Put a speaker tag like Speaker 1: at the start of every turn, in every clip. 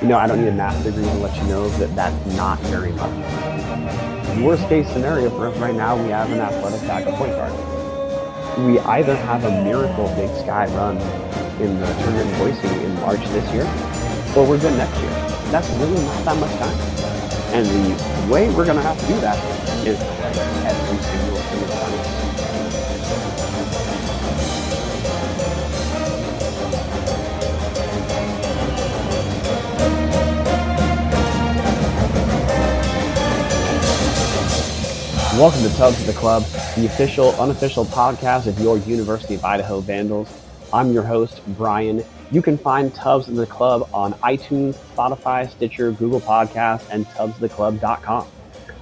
Speaker 1: You know, I don't need a math degree to let you know that that's not very much. Worst case scenario for us right now, we have an athletic backup point guard. We either have a miracle Big Sky run in the tournament in in March this year, or we're good next year. That's really not that much time. And the way we're going to have to do that is every single Welcome to Tubs of the Club, the official, unofficial podcast of your University of Idaho Vandals. I'm your host, Brian. You can find Tubs of the Club on iTunes, Spotify, Stitcher, Google Podcasts, and tubsoftheclub.com.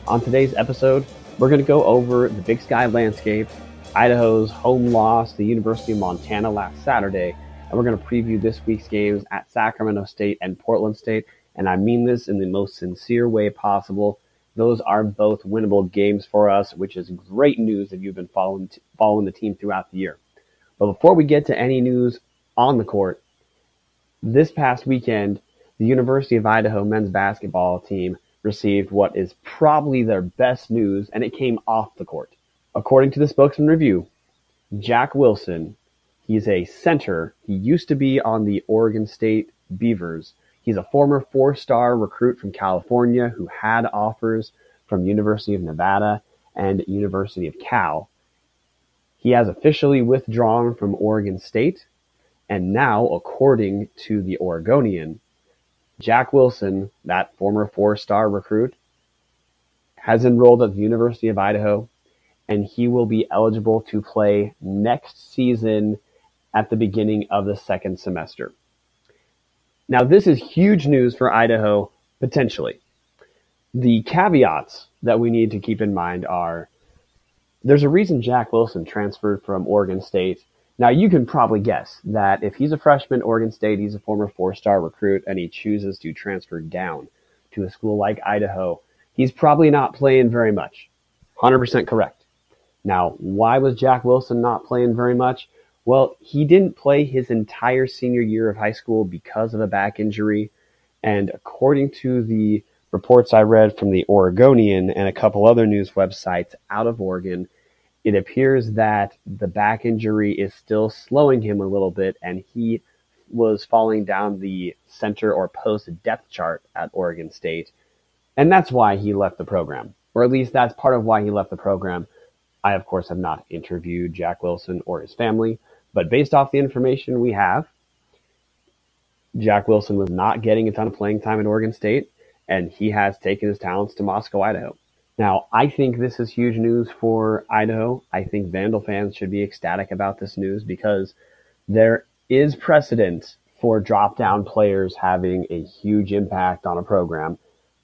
Speaker 1: On today's episode, we're going to go over the Big Sky landscape, Idaho's home loss to the University of Montana last Saturday, and we're going to preview this week's games at Sacramento State and Portland State. And I mean this in the most sincere way possible those are both winnable games for us, which is great news if you've been following following the team throughout the year. But before we get to any news on the court, this past weekend, the University of Idaho men's basketball team received what is probably their best news, and it came off the court. According to the Spokesman Review, Jack Wilson, he's a center. He used to be on the Oregon State Beavers He's a former four-star recruit from California who had offers from University of Nevada and University of Cal. He has officially withdrawn from Oregon State, and now, according to the Oregonian, Jack Wilson, that former four-star recruit, has enrolled at the University of Idaho, and he will be eligible to play next season at the beginning of the second semester. Now, this is huge news for Idaho, potentially. The caveats that we need to keep in mind are there's a reason Jack Wilson transferred from Oregon State. Now, you can probably guess that if he's a freshman Oregon State, he's a former four star recruit, and he chooses to transfer down to a school like Idaho, he's probably not playing very much. 100% correct. Now, why was Jack Wilson not playing very much? Well, he didn't play his entire senior year of high school because of a back injury. And according to the reports I read from the Oregonian and a couple other news websites out of Oregon, it appears that the back injury is still slowing him a little bit and he was falling down the center or post depth chart at Oregon State. And that's why he left the program, or at least that's part of why he left the program. I, of course, have not interviewed Jack Wilson or his family, but based off the information we have, Jack Wilson was not getting a ton of playing time at Oregon State, and he has taken his talents to Moscow, Idaho. Now, I think this is huge news for Idaho. I think Vandal fans should be ecstatic about this news because there is precedent for drop down players having a huge impact on a program.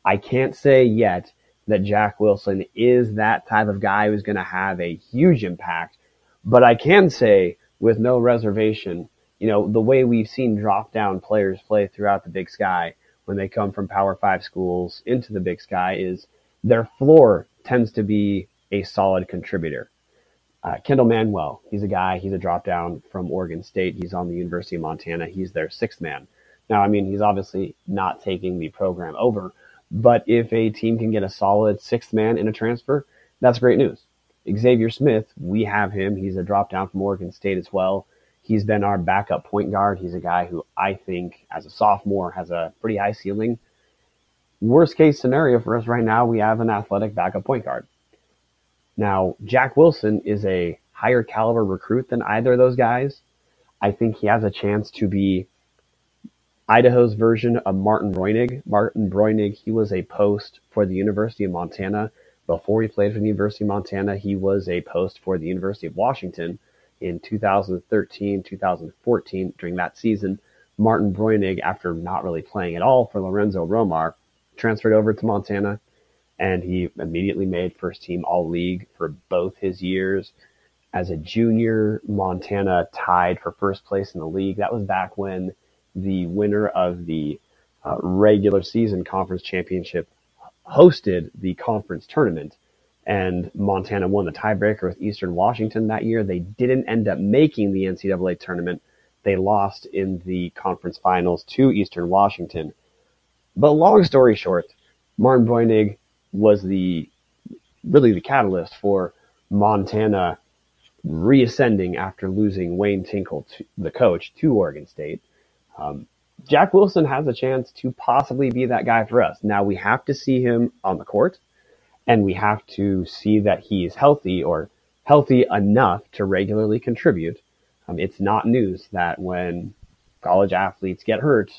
Speaker 1: I can't say yet that Jack Wilson is that type of guy who's going to have a huge impact, but I can say with no reservation. You know, the way we've seen drop down players play throughout the big sky when they come from power five schools into the big sky is their floor tends to be a solid contributor. Uh, Kendal Manuel, he's a guy, he's a drop down from Oregon State. He's on the University of Montana. He's their sixth man. Now, I mean, he's obviously not taking the program over, but if a team can get a solid sixth man in a transfer, that's great news. Xavier Smith, we have him. He's a drop down from Oregon State as well. He's been our backup point guard. He's a guy who I think, as a sophomore, has a pretty high ceiling. Worst case scenario for us right now, we have an athletic backup point guard. Now, Jack Wilson is a higher caliber recruit than either of those guys. I think he has a chance to be Idaho's version of Martin Breunig. Martin Breunig, he was a post for the University of Montana before he played for the University of Montana, he was a post for the University of Washington in 2013, 2014. During that season, Martin Breunig, after not really playing at all for Lorenzo Romar, transferred over to Montana, and he immediately made first team All League for both his years. As a junior, Montana tied for first place in the league. That was back when the winner of the uh, regular season conference championship hosted the conference tournament and Montana won the tiebreaker with Eastern Washington that year. They didn't end up making the NCAA tournament. They lost in the conference finals to Eastern Washington. But long story short, Martin Breunig was the really the catalyst for Montana reascending after losing Wayne Tinkle, to, the coach, to Oregon State. Um, Jack Wilson has a chance to possibly be that guy for us. Now we have to see him on the court and we have to see that he is healthy or healthy enough to regularly contribute. Um, it's not news that when college athletes get hurt,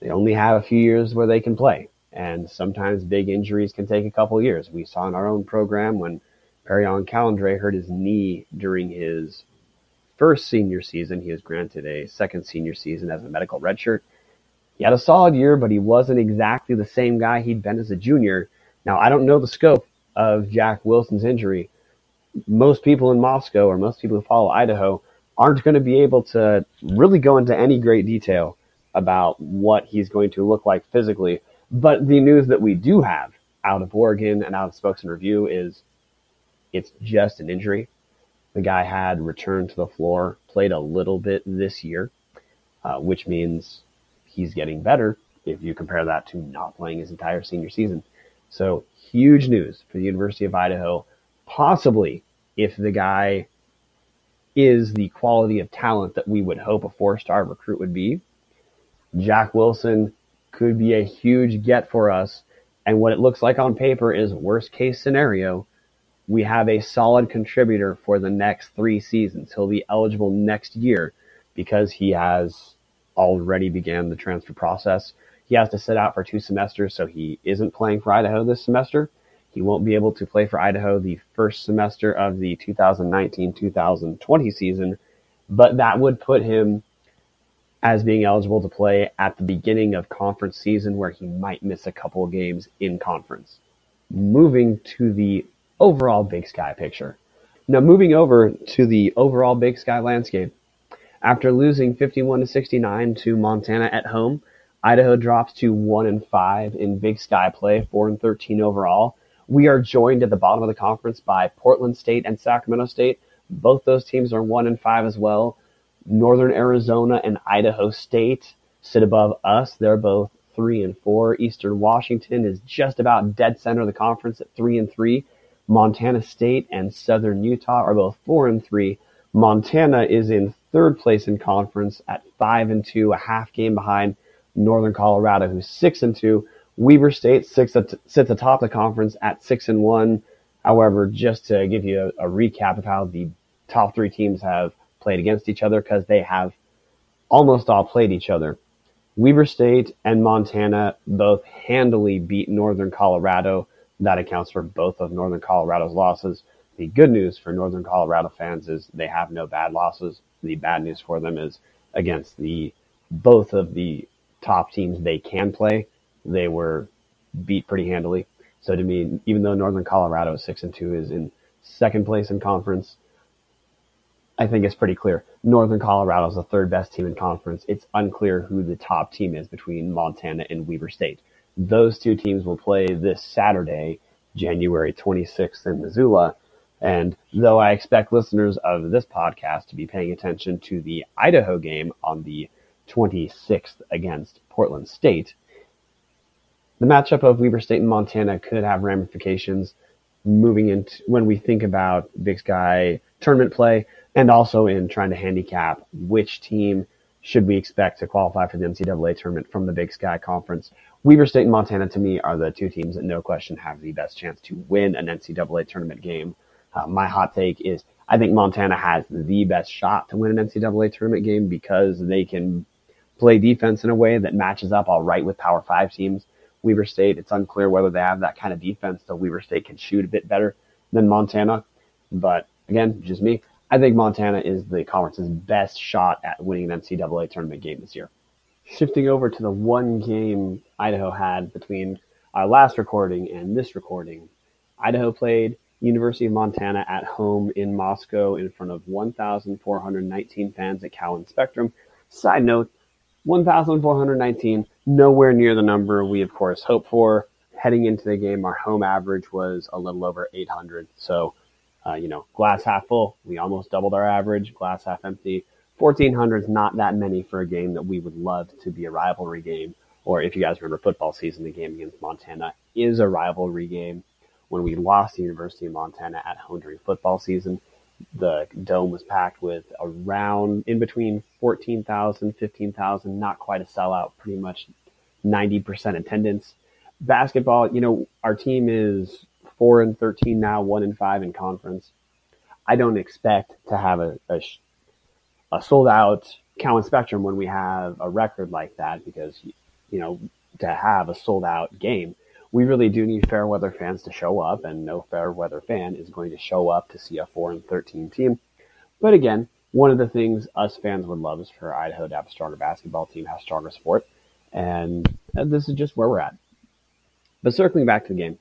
Speaker 1: they only have a few years where they can play. And sometimes big injuries can take a couple years. We saw in our own program when Perrion Callandret hurt his knee during his first senior season. He was granted a second senior season as a medical redshirt. He had a solid year, but he wasn't exactly the same guy he'd been as a junior. Now, I don't know the scope of Jack Wilson's injury. Most people in Moscow or most people who follow Idaho aren't going to be able to really go into any great detail about what he's going to look like physically. But the news that we do have out of Oregon and out of Spokesman Review is it's just an injury. The guy had returned to the floor, played a little bit this year, uh, which means he's getting better if you compare that to not playing his entire senior season. So huge news for the University of Idaho. Possibly, if the guy is the quality of talent that we would hope a four-star recruit would be, Jack Wilson could be a huge get for us. And what it looks like on paper is worst case scenario. We have a solid contributor for the next three seasons. He'll be eligible next year because he has already began the transfer process. He has to sit out for two semesters, so he isn't playing for Idaho this semester. He won't be able to play for Idaho the first semester of the 2019-2020 season, but that would put him as being eligible to play at the beginning of conference season where he might miss a couple of games in conference. Moving to the overall Big Sky picture. Now moving over to the overall Big Sky landscape. After losing 51 to 69 to Montana at home, Idaho drops to 1 and 5 in Big Sky play, 4 and 13 overall. We are joined at the bottom of the conference by Portland State and Sacramento State. Both those teams are 1 and 5 as well. Northern Arizona and Idaho State sit above us. They're both three and four. Eastern Washington is just about dead center of the conference at three and three. Montana State and Southern Utah are both four and three. Montana is in third place in conference at five and two, a half game behind Northern Colorado, who's six and two. Weber State sits atop the conference at six and one. However, just to give you a, a recap of how the top three teams have played against each other because they have almost all played each other. Weber State and Montana both handily beat Northern Colorado. That accounts for both of Northern Colorado's losses. The good news for Northern Colorado fans is they have no bad losses. The bad news for them is against the both of the top teams they can play, they were beat pretty handily. So to me, even though Northern Colorado six and two is in second place in conference, I think it's pretty clear. Northern Colorado is the third best team in conference. It's unclear who the top team is between Montana and Weber State. Those two teams will play this Saturday, January 26th in Missoula. And though I expect listeners of this podcast to be paying attention to the Idaho game on the 26th against Portland State, the matchup of Weber State and Montana could have ramifications moving into when we think about Big Sky tournament play and also in trying to handicap which team should we expect to qualify for the NCAA tournament from the Big Sky Conference. Weber State and Montana, to me, are the two teams that no question have the best chance to win an NCAA tournament game. Uh, my hot take is I think Montana has the best shot to win an NCAA tournament game because they can play defense in a way that matches up all right with Power Five teams. Weber State, it's unclear whether they have that kind of defense, so Weber State can shoot a bit better than Montana. But again, just me. I think Montana is the conference's best shot at winning an NCAA tournament game this year. Shifting over to the one game Idaho had between our last recording and this recording, Idaho played University of Montana at home in Moscow in front of 1,419 fans at Cowan Spectrum. Side note, 1,419, nowhere near the number we of course hoped for. Heading into the game, our home average was a little over 800. So uh, you know, glass half full, we almost doubled our average. Glass half empty, 1400 is not that many for a game that we would love to be a rivalry game. or if you guys remember football season, the game against Montana is a rivalry game. When we lost the University of Montana at home during football season, the dome was packed with around in between 14,000, 15,000, not quite a sellout, pretty much 90% attendance. Basketball, you know, our team is 4 and 13 now, 1 and 5 in conference. I don't expect to have a, a, a sold out Cowan Spectrum when we have a record like that because, you know, to have a sold out game, we really do need fair weather fans to show up, and no fair weather fan is going to show up to see a 4 and 13 team. But again, one of the things us fans would love is for Idaho to have a stronger basketball team, have stronger sport, and, and this is just where we're at. But circling back to the game,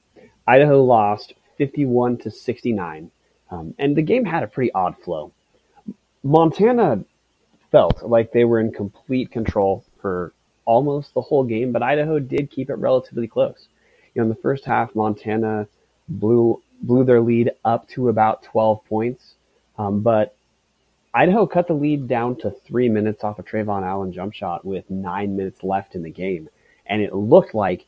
Speaker 1: Idaho lost 51 to 69, um, and the game had a pretty odd flow. Montana felt like they were in complete control for almost the whole game, but Idaho did keep it relatively close you know, in the first half, Montana blew blew their lead up to about 12 points, um, but Idaho cut the lead down to three minutes off a Trevon Allen jump shot with nine minutes left in the game, and it looked like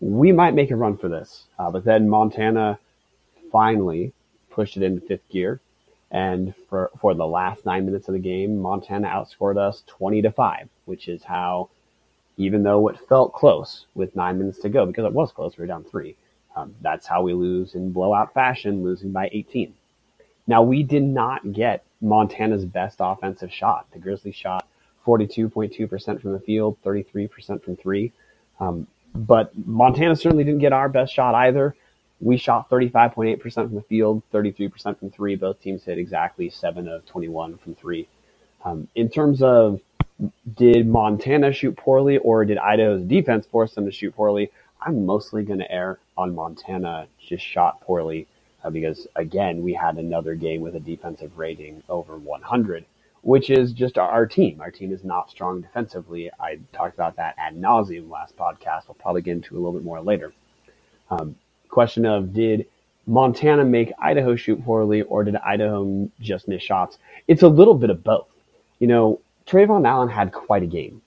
Speaker 1: we might make a run for this. Uh, but then Montana finally pushed it into fifth gear, and for for the last nine minutes of the game, Montana outscored us 20 to five, which is how even though it felt close with nine minutes to go, because it was close, we were down three. Um, that's how we lose in blowout fashion, losing by 18. Now, we did not get Montana's best offensive shot. The Grizzlies shot 42.2% from the field, 33% from three. Um, but Montana certainly didn't get our best shot either. We shot 35.8% from the field, 33% from three. Both teams hit exactly 7 of 21 from three. Um, in terms of did Montana shoot poorly or did Idaho's defense force them to shoot poorly? I'm mostly going to err on Montana just shot poorly uh, because, again, we had another game with a defensive rating over 100, which is just our team. Our team is not strong defensively. I talked about that ad nauseum last podcast. We'll probably get into a little bit more later. Um, question of did Montana make Idaho shoot poorly or did Idaho just miss shots? It's a little bit of both. You know, Trevon Allen had quite a game.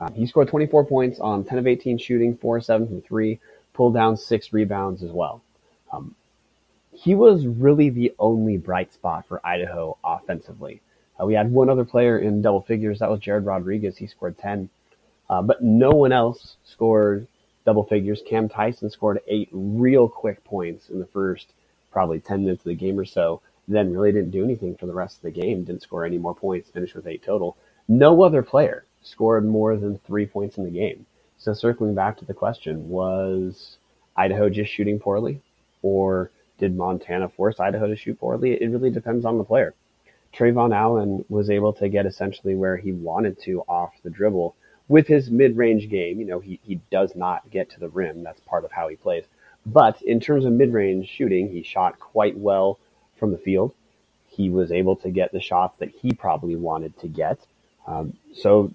Speaker 1: Um, he scored 24 points on 10 of 18 shooting, 4 7 from 3, pulled down 6 rebounds as well. Um, he was really the only bright spot for Idaho offensively. Uh, we had one other player in double figures. That was Jared Rodriguez. He scored 10. Uh, but no one else scored double figures. Cam Tyson scored eight real quick points in the first probably 10 minutes of the game or so. Then really didn't do anything for the rest of the game. Didn't score any more points. Finished with eight total. No other player scored more than three points in the game. So circling back to the question, was Idaho just shooting poorly? Or did Montana force Idaho to shoot poorly? It really depends on the player. Trevon Allen was able to get essentially where he wanted to off the dribble with his mid-range game. You know, he, he does not get to the rim. That's part of how he plays. But in terms of mid-range shooting, he shot quite well from the field. He was able to get the shots that he probably wanted to get. Um, so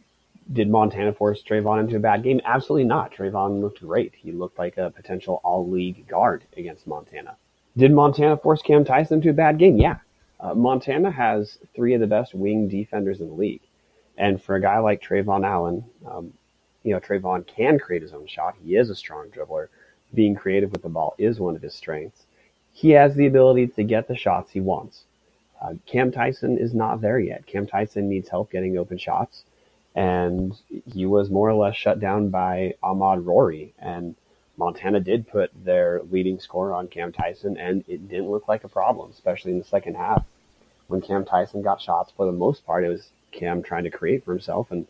Speaker 1: did Montana force Trevon into a bad game? Absolutely not. Trevon looked great. He looked like a potential all league guard against Montana. Did Montana force Cam Tyson into a bad game? Yeah. Uh, Montana has three of the best wing defenders in the league. And for a guy like Trevon Allen, um, you know, Trevon can create his own shot. He is a strong dribbler. Being creative with the ball is one of his strengths. He has the ability to get the shots he wants. Uh, Cam Tyson is not there yet. Cam Tyson needs help getting open shots, and he was more or less shut down by Ahmaad Rorie. And Montana did put their leading scorer on Cam Tyson, and it didn't look like a problem, especially in the second half. When Cam Tyson got shots, for the most part, it was Cam trying to create for himself, and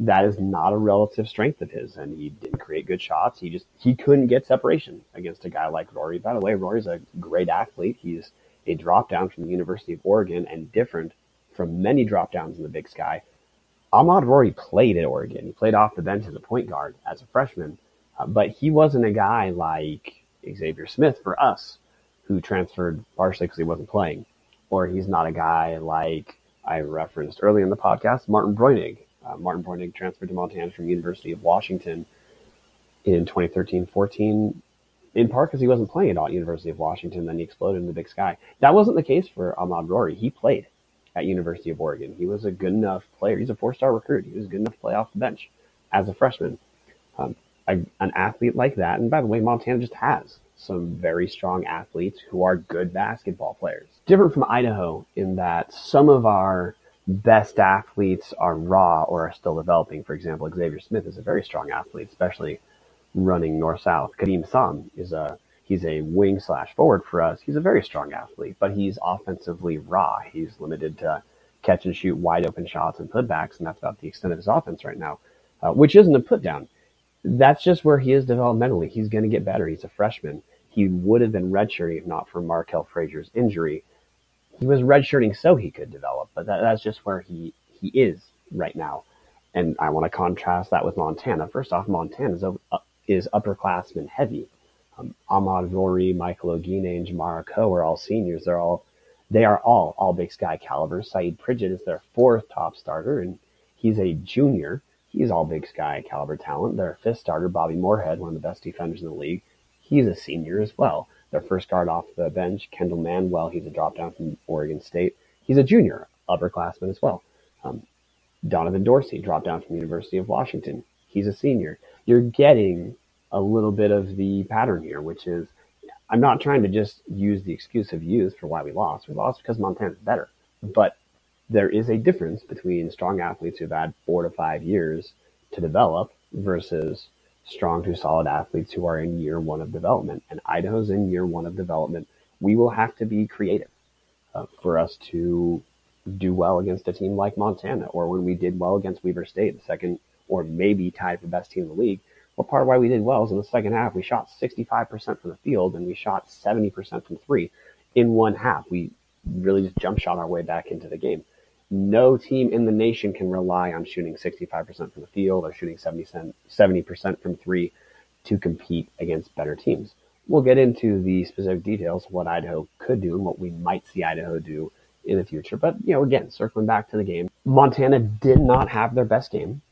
Speaker 1: that is not a relative strength of his. And he didn't create good shots. He just he couldn't get separation against a guy like Rorie. By the way, Rorie's a great athlete. He's a drop down from the University of Oregon and different from many drop downs in the Big Sky. Ahmaad Rorie played at Oregon. He played off the bench as a point guard as a freshman, uh, but he wasn't a guy like Xavier Smith for us, who transferred partially because he wasn't playing, or he's not a guy like I referenced earlier in the podcast, Martin Breunig. Uh, Martin Breunig transferred to Montana from University of Washington in 2013-14 in part because he wasn't playing at University of Washington. Then he exploded in the Big Sky. That wasn't the case for Ahmaad Rorie. He played at University of Oregon. He was a good enough player. He's a four-star recruit. He was good enough to play off the bench as a freshman. Um, a, an athlete like that, and by the way, Montana just has some very strong athletes who are good basketball players. Different from Idaho in that some of our best athletes are raw or are still developing. For example, Xavier Smith is a very strong athlete, especially running north south. Kadeem Sam is a he's a wing slash forward for us. He's a very strong athlete, but he's offensively raw. He's limited to catch and shoot wide open shots and putbacks, and that's about the extent of his offense right now, uh, which isn't a put down. That's just where he is developmentally. He's going to get better. He's a freshman. He would have been redshirting if not for Markel Frazier's injury. He was redshirting so he could develop, but that, that's just where he, he is right now. And I want to contrast that with Montana. First off, Montana is, uh, is upperclassman heavy. Um, Ahmaad Rorie, Michael Oguine, and Jamar Akoh are all seniors. They're all they are all all Big Sky caliber. Sayeed Pridgett is their fourth top starter, and he's a junior. He's all Big Sky caliber talent. Their fifth starter, Bobby Moorehead, one of the best defenders in the league, he's a senior as well. Their first guard off the bench, Kendal Manuel, he's a drop down from Oregon State. He's a junior, upperclassman as well. Um, Donovan Dorsey, dropped down from the University of Washington. He's a senior. You're getting a little bit of the pattern here, which is I'm not trying to just use the excuse of youth for why we lost. We lost because Montana's better. But there is a difference between strong athletes who've had four to five years to develop versus strong to solid athletes who are in year one of development. And Idaho's in year one of development. We will have to be creative uh, for us to do well against a team like Montana or when we did well against Weber State, the second or maybe tied for best team in the league. Well, part of why we did well is in the second half, we shot 65% from the field and we shot 70% from three in one half. We really just jump shot our way back into the game. No team in the nation can rely on shooting 65% from the field or shooting 70% from three to compete against better teams. We'll get into the specific details what Idaho could do and what we might see Idaho do in the future. But, you know, again, circling back to the game, Montana did not have their best game.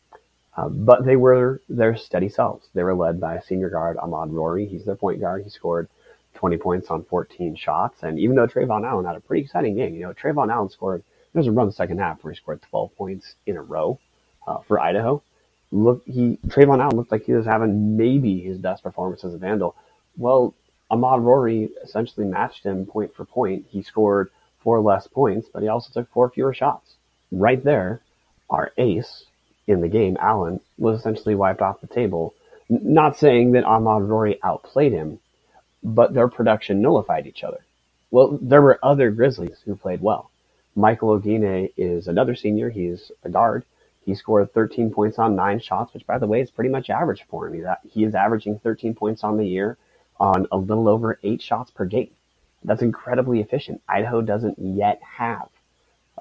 Speaker 1: Uh, but they were their steady selves. They were led by senior guard Ahmaad Rorie. He's their point guard. He scored 20 points on 14 shots. And even though Trevon Allen had a pretty exciting game, you know, Trevon Allen scored, there was a run the second half where he scored 12 points in a row uh, for Idaho. Look, he Trevon Allen looked like he was having maybe his best performance as a Vandal. Well, Ahmaad Rorie essentially matched him point for point. He scored four less points, but he also took four fewer shots. Right there, our ace in the game, Allen, was essentially wiped off the table. Not saying that Ahmaad Rorie outplayed him, but their production nullified each other. Well, there were other Grizzlies who played well. Michael Oguine is another senior. He's a guard. He scored 13 points on nine shots, which, by the way, is pretty much average for him. He is averaging 13 points on the year on a little over eight shots per game. That's incredibly efficient. Idaho doesn't yet have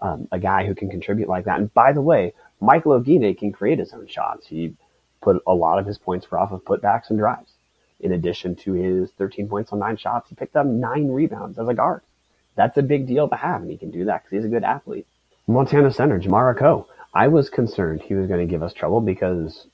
Speaker 1: um, a guy who can contribute like that. And by the way, Michael Oguine can create his own shots. He put a lot of his points were off of putbacks and drives. In addition to his 13 points on nine shots, he picked up nine rebounds as a guard. That's a big deal to have, and he can do that because he's a good athlete. Montana center, Jamar Akoh. I was concerned he was going to give us trouble because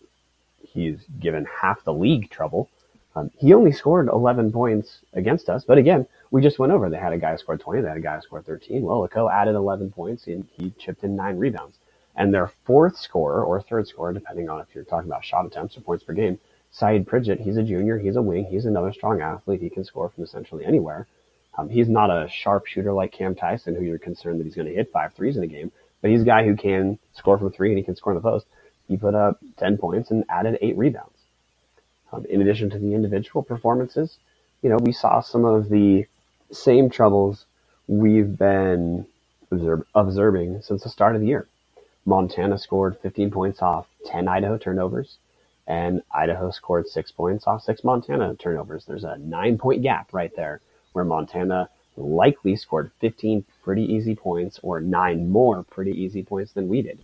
Speaker 1: he's given half the league trouble. Um, he only scored 11 points against us, but again, we just went over. They had a guy who scored 20, they had a guy who scored 13. Well, Akoh added 11 points and he chipped in nine rebounds. And their fourth scorer or third scorer, depending on if you're talking about shot attempts or points per game, Sayeed Pridgett, he's a junior, he's a wing, he's another strong athlete. He can score from essentially anywhere. Um, he's not a sharp shooter like Cam Tyson, who you're concerned that he's going to hit five threes in a game, but he's a guy who can score from three and he can score in the post. He put up 10 points and added eight rebounds. Um, in addition to the individual performances, you know, we saw some of the same troubles we've been observe, observing since the start of the year. Montana scored 15 points off 10 Idaho turnovers, and Idaho scored six points off six Montana turnovers. There's a nine point gap right there where Montana likely scored 15 pretty easy points or nine more pretty easy points than we did.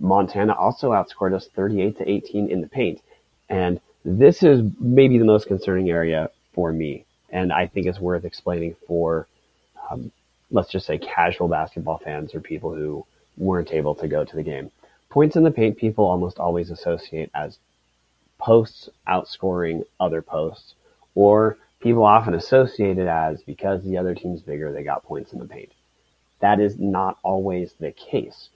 Speaker 1: Montana also outscored us 38 to 18 in the paint. And this is maybe the most concerning area for me. And I think it's worth explaining for, um, let's just say casual basketball fans or people who weren't able to go to the game. Points in the paint people almost always associate as posts outscoring other posts, or people often associate it as because the other team's bigger, they got points in the paint. That is not always the case.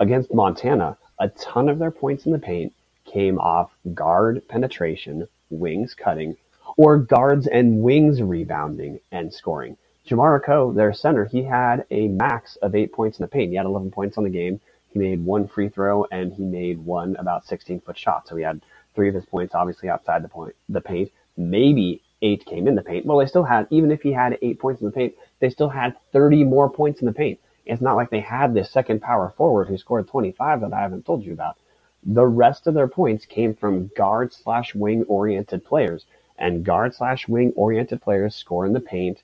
Speaker 1: Against Montana, a ton of their points in the paint came off guard penetration, wings cutting, or guards and wings rebounding and scoring. Jamar Akoh, their center, he had a max of eight points in the paint. He had 11 points on the game. He made one free throw and he made one about 16 foot shot. So he had three of his points obviously outside the point, the paint. Maybe eight came in the paint. Well, they still had, even if he had eight points in the paint, they still had 30 more points in the paint. It's not like they had this second power forward who scored 25 that I haven't told you about. The rest of their points came from guard slash wing oriented players and guard slash wing oriented players score in the paint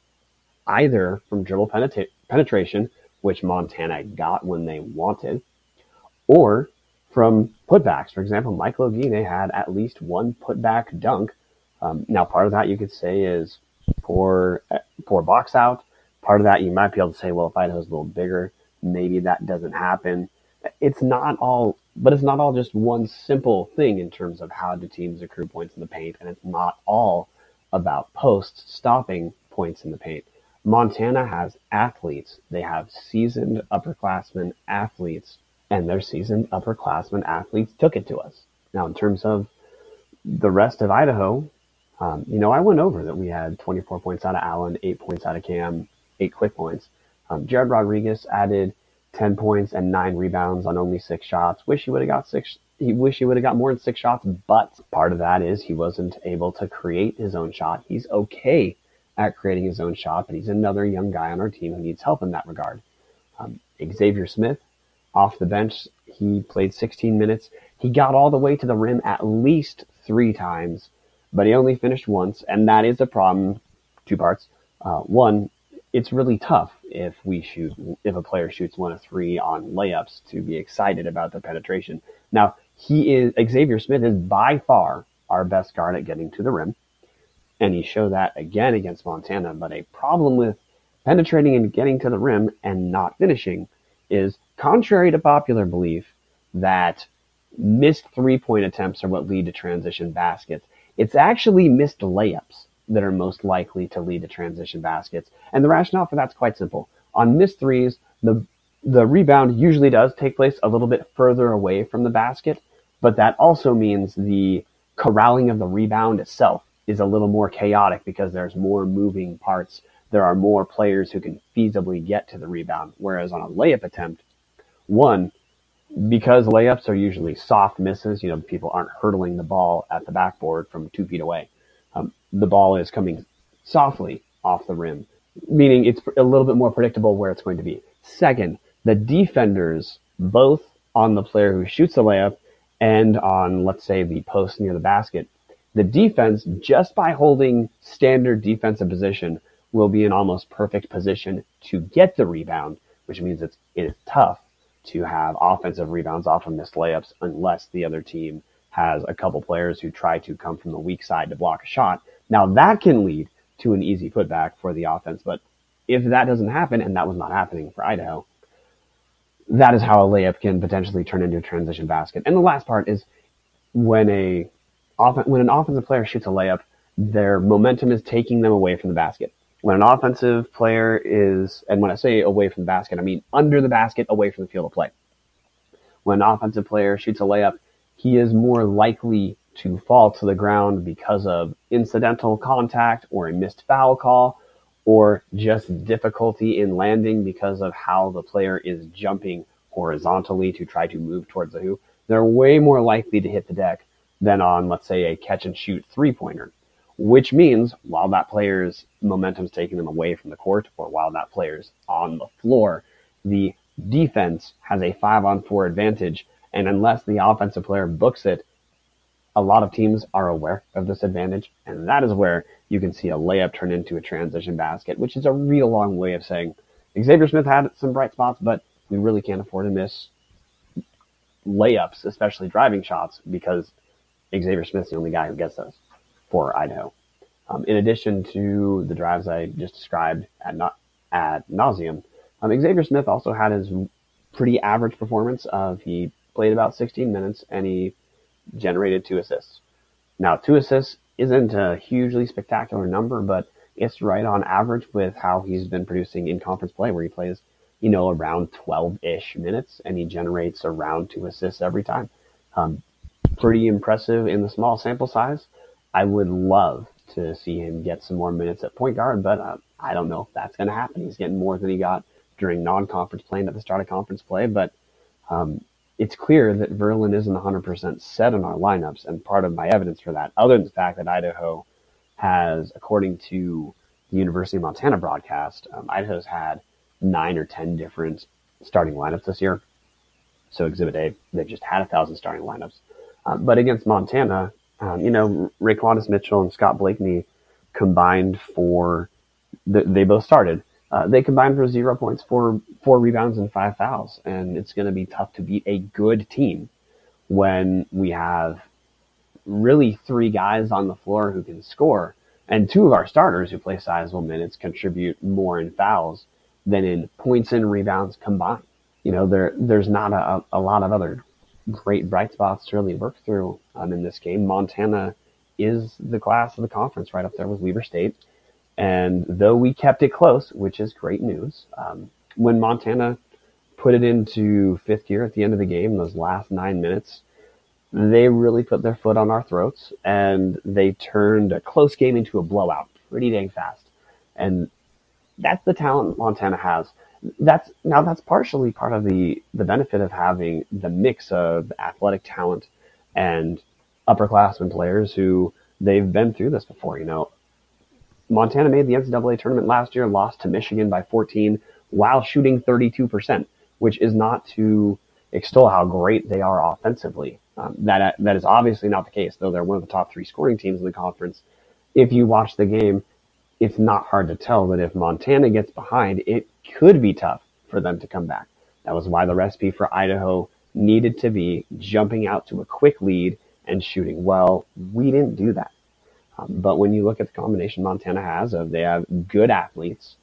Speaker 1: either from dribble penetra- penetration, which Montana got when they wanted, or from putbacks. For example, Michael Oguine had at least one putback dunk. Um, now, part of that you could say is poor, poor box out. Part of that you might be able to say, well, if Idaho's a little bigger, maybe that doesn't happen. It's not all, but it's not all just one simple thing in terms of how do teams accrue points in the paint, and it's not all about posts stopping points in the paint. Montana has athletes. They have seasoned upperclassmen athletes, and their seasoned upperclassmen athletes took it to us. Now, in terms of the rest of Idaho, um, you know, I went over that we had 24 points out of Allen, eight points out of Cam, eight quick points. Um, Jared Rodriguez added 10 points and nine rebounds on only six shots. Wish he would have got six. He wish he would have got more than six shots, but part of that is he wasn't able to create his own shot. He's okay at creating his own shot, but he's another young guy on our team who needs help in that regard. Um, Xavier Smith, off the bench, he played 16 minutes. He got all the way to the rim at least three times, but he only finished once, and that is a problem. Two parts. Uh, one, it's really tough if we shoot if a player shoots one of three on layups to be excited about the penetration. Now he is Xavier Smith is by far our best guard at getting to the rim and he showed that again against Montana. But a problem with penetrating and getting to the rim and not finishing is contrary to popular belief that missed three point attempts are what lead to transition baskets. It's actually missed layups that are most likely to lead to transition baskets. And the rationale for that's quite simple. On missed threes, the the rebound usually does take place a little bit further away from the basket, but that also means the corralling of the rebound itself is a little more chaotic because there's more moving parts. There are more players who can feasibly get to the rebound. Whereas on a layup attempt, one, because layups are usually soft misses, you know, people aren't hurtling the ball at the backboard from two feet away. Um, the ball is coming softly off the rim, meaning it's a little bit more predictable where it's going to be. Second, the defenders, both on the player who shoots the layup and on, let's say, the post near the basket, the defense, just by holding standard defensive position, will be in almost perfect position to get the rebound, which means it's, it is tough to have offensive rebounds off of missed layups unless the other team has a couple players who try to come from the weak side to block a shot. Now that can lead to an easy putback for the offense, but if that doesn't happen, and that was not happening for Idaho, that is how a layup can potentially turn into a transition basket. And the last part is when a when an offensive player shoots a layup, their momentum is taking them away from the basket. When an offensive player is, and when I say away from the basket, I mean under the basket, away from the field of play. When an offensive player shoots a layup, he is more likely to fall to the ground because of incidental contact or a missed foul call or just difficulty in landing because of how the player is jumping horizontally to try to move towards the hoop. They're way more likely to hit the deck than on, let's say, a catch and shoot three pointer, which means while that player's momentum is taking them away from the court or while that player's on the floor, the defense has a five on four advantage. And unless the offensive player books it, a lot of teams are aware of this advantage. And that is where you can see a layup turn into a transition basket, which is a real long way of saying Xavier Smith had some bright spots, but we really can't afford to miss layups, especially driving shots, because Xavier Smith's the only guy who gets those for Idaho. Um, in addition to the drives I just described at not ad nauseum, um, Xavier Smith also had his pretty average performance of he played about 16 minutes and he generated two assists. Now, two assists isn't a hugely spectacular number, but it's right on average with how he's been producing in conference play, where he plays, you know, around 12 ish minutes and he generates around two assists every time. Um, pretty impressive in the small sample size. I would love to see him get some more minutes at point guard, but uh, I don't know if that's going to happen. He's getting more than he got during non-conference play and at the start of conference play, but um, it's clear that Verlin isn't 100% set on our lineups, and part of my evidence for that, other than the fact that Idaho has, according to the University of Montana broadcast, um, Idaho's had nine or ten different starting lineups this year. So Exhibit A, they've just had a thousand starting lineups. Um, but against Montana, um, you know, Raquandis Mitchell and Scott Blakeney combined for, the, they both started. Uh, they combined for zero points, four, four rebounds, and five fouls. And it's going to be tough to beat a good team when we have really three guys on the floor who can score. And two of our starters who play sizable minutes contribute more in fouls than in points and rebounds combined. You know, there there's not a, a lot of other great bright spots to really work through um, in this game. Montana is the class of the conference, right up there with Weber State. And though we kept it close, which is great news, um, when Montana put it into fifth gear at the end of the game, those last nine minutes, they really put their foot on our throats and they turned a close game into a blowout pretty dang fast. And that's the talent Montana has. That's now that's partially part of the the benefit of having the mix of athletic talent and upperclassmen players who they've been through this before. You know, Montana made the NCAA tournament last year, lost to Michigan by 14 while shooting 32%, which is not to extol how great they are offensively. Um, that that is obviously not the case, though they're one of the top three scoring teams in the conference. If you watch the game, it's not hard to tell that if Montana gets behind, it could be tough for them to come back. That was why the recipe for Idaho needed to be jumping out to a quick lead and shooting well. We didn't do that. Um, but when you look at the combination Montana has of they have good athletes,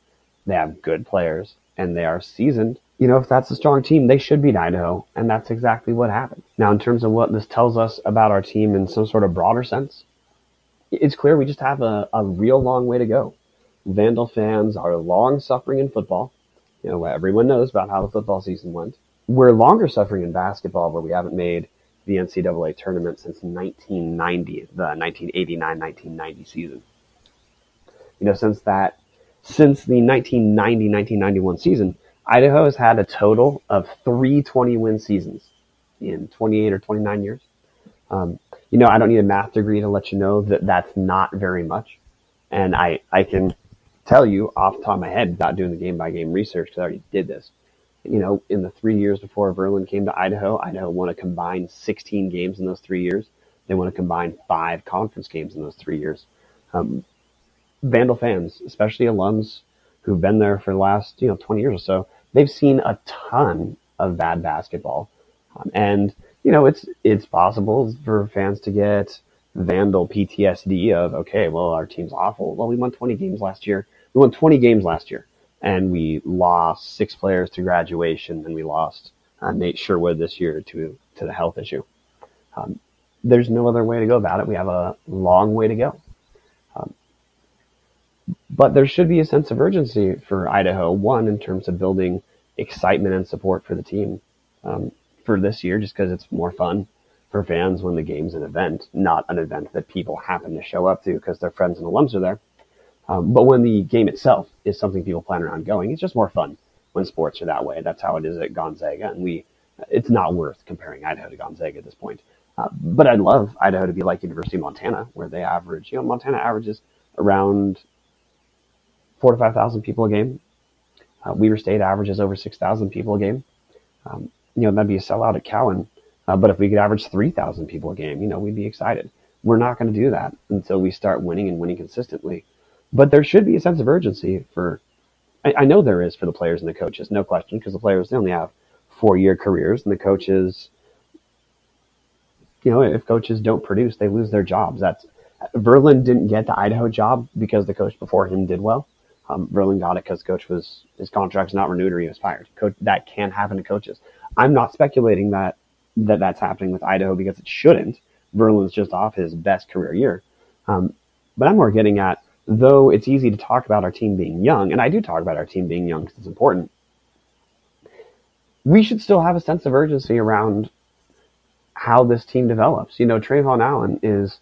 Speaker 1: they have good players, and they are seasoned, you know, if that's a strong team, they should beat Idaho. And that's exactly what happened. Now, in terms of what this tells us about our team in some sort of broader sense, it's clear we just have a, a real long way to go. Vandal fans are long suffering in football. You know, everyone knows about how the football season went. We're longer suffering in basketball where we haven't made the NCAA tournament since 1990, the 1989-1990 season. You know, since that, since the 1990-1991 season, Idaho has had a total of three 20 win seasons in 28 or 29 years. Um, you know, I don't need a math degree to let you know that that's not very much. And I, I can tell you off the top of my head without doing the game by game research because I already did this. You know, in the three years before Verlin came to Idaho, Idaho won a combined 16 games in those three years. They won a combined five conference games in those three years. Um, Vandal fans, especially alums who've been there for the last, you know, 20 years or so, they've seen a ton of bad basketball. Um, and, you know, it's, it's possible for fans to get vandal PTSD of, okay, well, our team's awful. Well, we won 20 games last year. We won 20 games last year and we lost six players to graduation and we lost uh, Nate Sherwood this year to, to the health issue. Um, there's no other way to go about it. We have a long way to go. Um, but there should be a sense of urgency for Idaho, one, in terms of building excitement and support for the team um, for this year, just because it's more fun for fans when the game's an event, not an event that people happen to show up to because their friends and alums are there. Um, but when the game itself is something people plan around going, it's just more fun when sports are that way. That's how it is at Gonzaga, and we, it's not worth comparing Idaho to Gonzaga at this point. Uh, but I'd love Idaho to be like University of Montana, where they average, you know, Montana averages around four to five thousand people a game. Uh, Weber State averages over six thousand people a game. Um, you know, that'd be a sellout at Cowan. Uh, but if we could average three thousand people a game, you know, we'd be excited. We're not going to do that until we start winning and winning consistently. But there should be a sense of urgency for. I, I know there is for the players and the coaches, no question, because the players they only have four-year careers, and the coaches, you know, if coaches don't produce, they lose their jobs. That's Verlin didn't get the Idaho job because the coach before him did well. Um, Verlin got it because coach was his contract's not renewed or he was fired. Coach, that can happen to coaches. I'm not speculating that that that's happening with Idaho because it shouldn't. Verlin's just off his best career year. Um, but I'm more getting at though it's easy to talk about our team being young, and I do talk about our team being young because it's important. We should still have a sense of urgency around how this team develops. You know, Trevon Allen is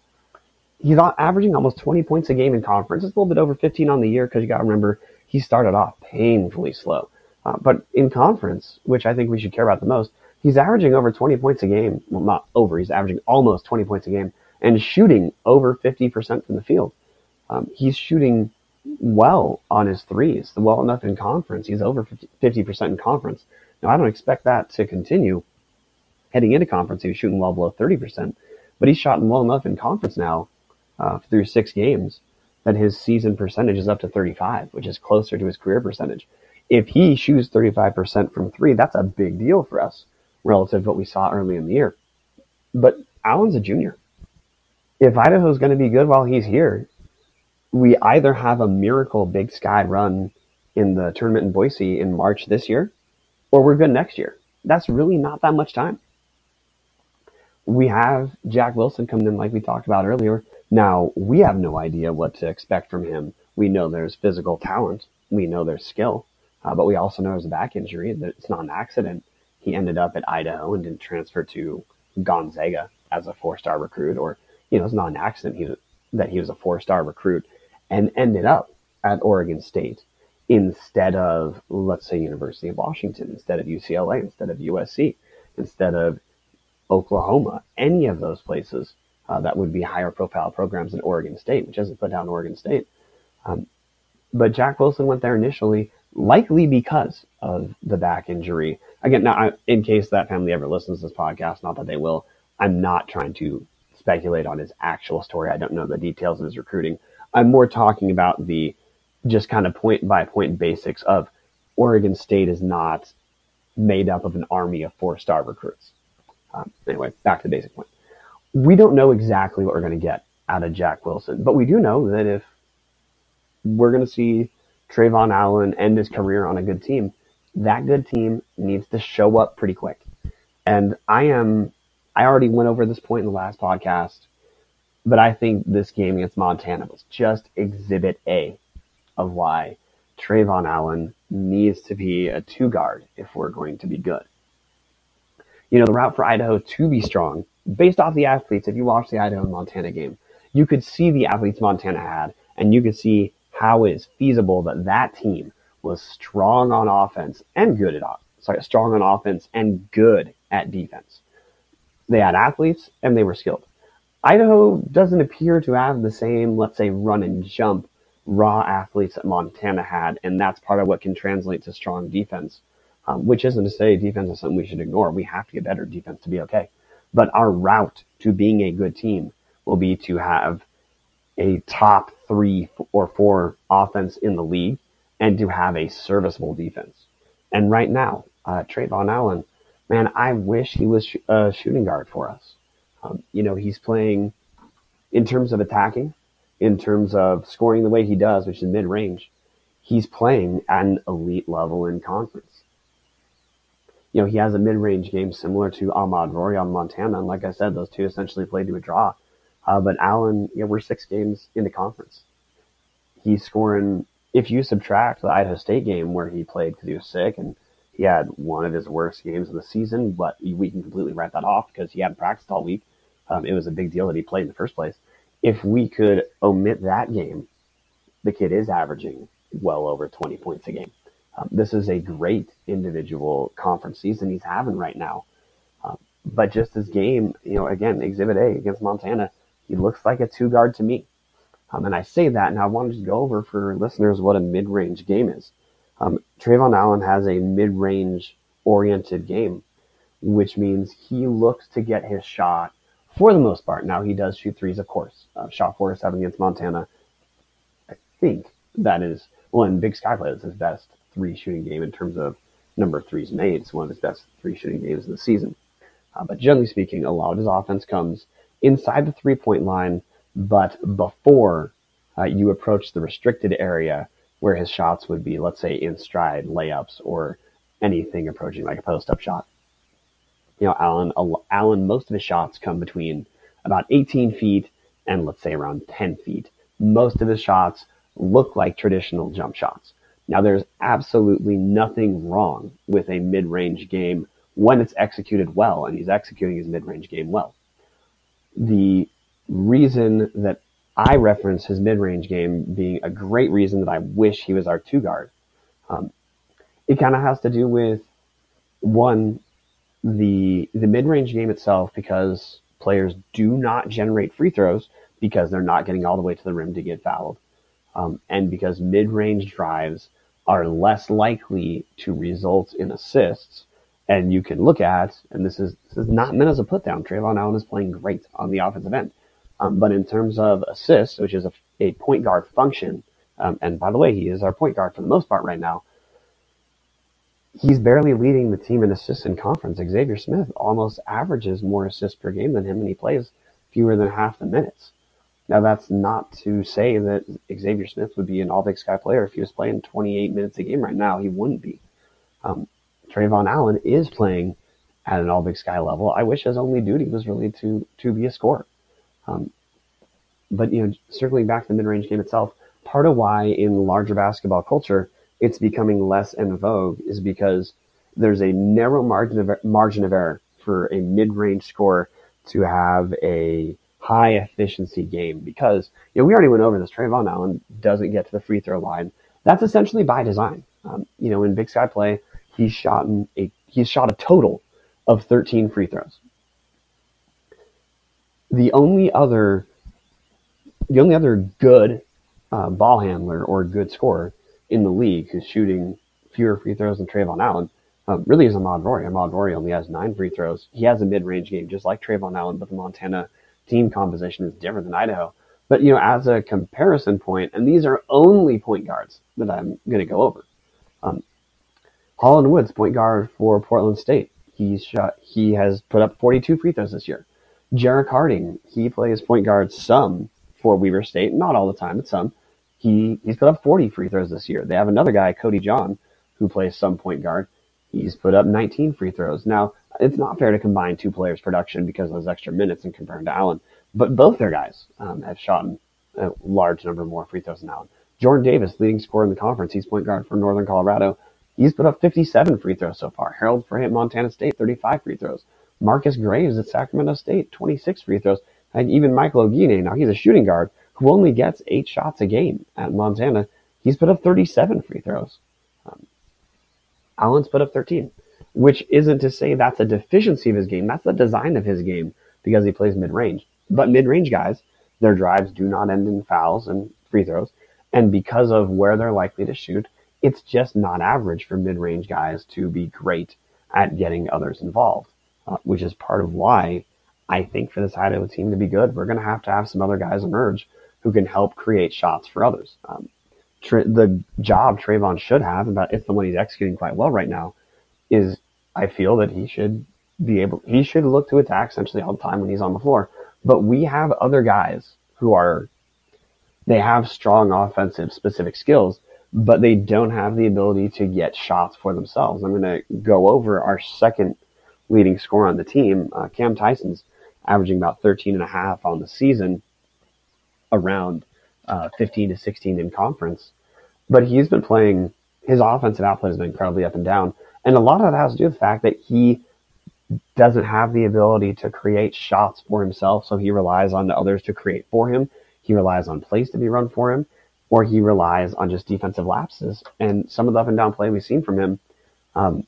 Speaker 1: he's averaging almost 20 points a game in conference. It's a little bit over 15 on the year because you got to remember he started off painfully slow. Uh, but in conference, which I think we should care about the most, he's averaging over 20 points a game. Well, not over, he's averaging almost 20 points a game and shooting over 50% from the field. Um, he's shooting well on his threes, well enough in conference. He's over 50, percent in conference. Now, I don't expect that to continue heading into conference. He was shooting well below 30%, but he's shot well enough in conference now uh, through six games that his season percentage is up to 35, which is closer to his career percentage. If he shoots 35% from three, that's a big deal for us relative to what we saw early in the year. But Allen's a junior. If Idaho's going to be good while he's here, we either have a miracle Big Sky run in the tournament in Boise in March this year, or we're good next year. That's really not that much time. We have Jack Wilson coming in, like we talked about earlier. Now, we have no idea what to expect from him. We know there's physical talent, we know there's skill, uh, but we also know there's a back injury. That it's not an accident. He ended up at Idaho and didn't transfer to Gonzaga as a four star recruit, or, you know, it's not an accident he, that he was a four star recruit and ended up at Oregon State instead of, let's say, University of Washington, instead of UCLA, instead of USC, instead of Oklahoma, any of those places uh, that would be higher profile programs than Oregon State, which doesn't put down Oregon State. Um, but Jack Wilson went there initially, likely because of the back injury. Again, now, I, in case that family ever listens to this podcast, not that they will, I'm not trying to speculate on his actual story. I don't know the details of his recruiting. I'm more talking about the just kind of point by point basics of Oregon State is not made up of an army of four star recruits. Um, anyway, back to the basic point. We don't know exactly what we're going to get out of Jack Wilson, but we do know that if we're going to see Trevon Allen end his career on a good team, that good team needs to show up pretty quick. And I am, I already went over this point in the last podcast but I think this game against Montana was just exhibit A of why Trevon Allen needs to be a two guard if we're going to be good. You know, the route for Idaho to be strong, based off the athletes, if you watch the Idaho Montana game, you could see the athletes Montana had, and you could see how it is feasible that that team was strong on offense and good at sorry, strong on offense and good at defense. They had athletes and they were skilled. Idaho doesn't appear to have the same, let's say, run and jump raw athletes that Montana had, and that's part of what can translate to strong defense. Um, which isn't to say defense is something we should ignore. We have to get better defense to be okay. But our route to being a good team will be to have a top three or four offense in the league and to have a serviceable defense. And right now, uh, Trevon Allen, man, I wish he was a shooting guard for us. Um, you know, he's playing in terms of attacking, in terms of scoring the way he does, which is mid range. He's playing at an elite level in conference. You know, he has a mid range game similar to Ahmaad Rorie on Montana. And like I said, those two essentially played to a draw. Uh, but Allen, you know, we're six games in the conference. He's scoring, if you subtract the Idaho State game where he played because he was sick and he had one of his worst games of the season, but we can completely write that off because he hadn't practiced all week. Um, it was a big deal that he played in the first place. If we could omit that game, the kid is averaging well over 20 points a game. Um, this is a great individual conference season he's having right now. Um, but just this game, you know, again, Exhibit A against Montana, he looks like a two guard to me. Um, and I say that, and I wanted to go over for listeners what a mid range game is. Um, Trevon Allen has a mid range oriented game, which means he looks to get his shot for the most part. Now he does shoot threes, of course. Uh, shot four or seven against Montana. I think that is well, Big Sky play, that's his best three shooting game in terms of number of threes made. It's one of his best three shooting games in the season. Uh, but generally speaking, a lot of his offense comes inside the three point line, but before uh, you approach the restricted area where his shots would be, let's say, in stride layups or anything approaching like a post up shot you know, Allen, Allen, most of his shots come between about 18 feet and let's say around 10 feet. Most of his shots look like traditional jump shots. Now, there's absolutely nothing wrong with a mid range game when it's executed well, and he's executing his mid-range game well. The reason that I reference his mid-range game being a great reason that I wish he was our two guard. Um, it kind of has to do with one the the mid-range game itself because players do not generate free throws because they're not getting all the way to the rim to get fouled, um, and because mid-range drives are less likely to result in assists. And you can look at, and this is this is not meant as a put down. Trevon Allen is playing great on the offensive end, um, but in terms of assists, which is a, a point guard function, um, and by the way, he is our point guard for the most part right now. He's barely leading the team in assists in conference. Xavier Smith almost averages more assists per game than him, and he plays fewer than half the minutes. Now, that's not to say that Xavier Smith would be an All Big Sky player if he was playing 28 minutes a game right now. He wouldn't be. Um, Trevon Allen is playing at an All Big Sky level. I wish his only duty was really to to be a scorer. Um, but you know, circling back to the mid-range game itself, part of why in larger basketball culture it's becoming less in vogue is because there's a narrow margin of margin of error for a mid-range scorer to have a high efficiency game because you know we already went over this. Trevon Allen doesn't get to the free throw line. That's essentially by design. Um, you know, in Big Sky play, he's shot a he's shot a total of 13 free throws. The only other the only other good uh, ball handler or good scorer in the league who's shooting fewer free throws than Trevon Allen uh, really is Ahmaad Rorie. Ahmaad Rorie only has nine free throws. He has a mid-range game just like Trevon Allen, but the Montana team composition is different than Idaho. But you know, as a comparison point, and these are only point guards that I'm going to go over. Um, Holland Woods, point guard for Portland State. He's shot. He has put up 42 free throws this year. Jerrick Harding, he plays point guard some for Weber State, not all the time, but some. He he's put up 40 free throws this year. They have another guy, Cody John, who plays some point guard. He's put up 19 free throws. Now, it's not fair to combine two players' production because of those extra minutes and compare to Allen. But both their guys um, have shot a large number more free throws than Allen. Jordan Davis, leading scorer in the conference, he's point guard for Northern Colorado. He's put up 57 free throws so far. Harald Frey Montana State, 35 free throws. Marcus Graves at Sacramento State, 26 free throws. And even Michael Oguine, now he's a shooting guard who only gets eight shots a game at Montana. He's put up 37 free throws. Um, Allen's put up 13 which isn't to say that's a deficiency of his game. That's the design of his game because he plays mid range. But mid range guys, their drives do not end in fouls and free throws. And because of where they're likely to shoot, it's just not average for mid range guys to be great at getting others involved, uh, which is part of why I think for this Idaho team to be good, we're going to have to have some other guys emerge who can help create shots for others. Um, the job Trevon should have, but it's the one he's executing quite well right now, is I feel that he should be able, he should look to attack essentially all the time when he's on the floor. But we have other guys who are, they have strong offensive specific skills, but they don't have the ability to get shots for themselves. I'm going to go over our second leading scorer on the team. Uh, Cam Tyson's averaging about 13 and a half on the season, around uh, 15 to 16 in conference. But he's been playing, his offensive output has been incredibly up and down. And a lot of that has to do with the fact that he doesn't have the ability to create shots for himself, so he relies on the others to create for him. He relies on plays to be run for him, or he relies on just defensive lapses. And some of the up and down play we've seen from him, um,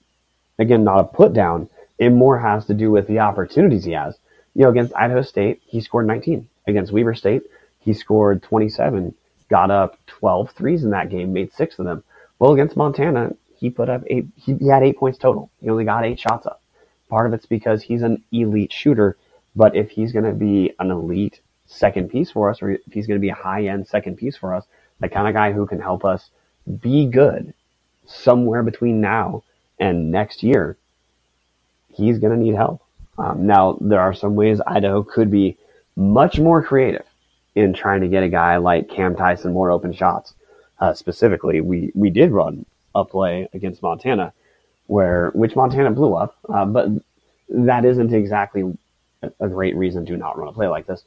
Speaker 1: again, not a put down, it more has to do with the opportunities he has. You know, against Idaho State, he scored 19. Against Weber State, he scored 27, got up 12 threes in that game, made six of them. Well, against Montana, he put up eight, he, he had eight points total. He only got eight shots up. Part of it's because he's an elite shooter, but if he's going to be an elite second piece for us, or if he's going to be a high end second piece for us, the kind of guy who can help us be good somewhere between now and next year, he's going to need help. Um, now, there are some ways Idaho could be much more creative in trying to get a guy like Cam Tyson more open shots. Uh, specifically, we, we did run a play against Montana, where which Montana blew up, uh, but that isn't exactly a great reason to not run a play like this.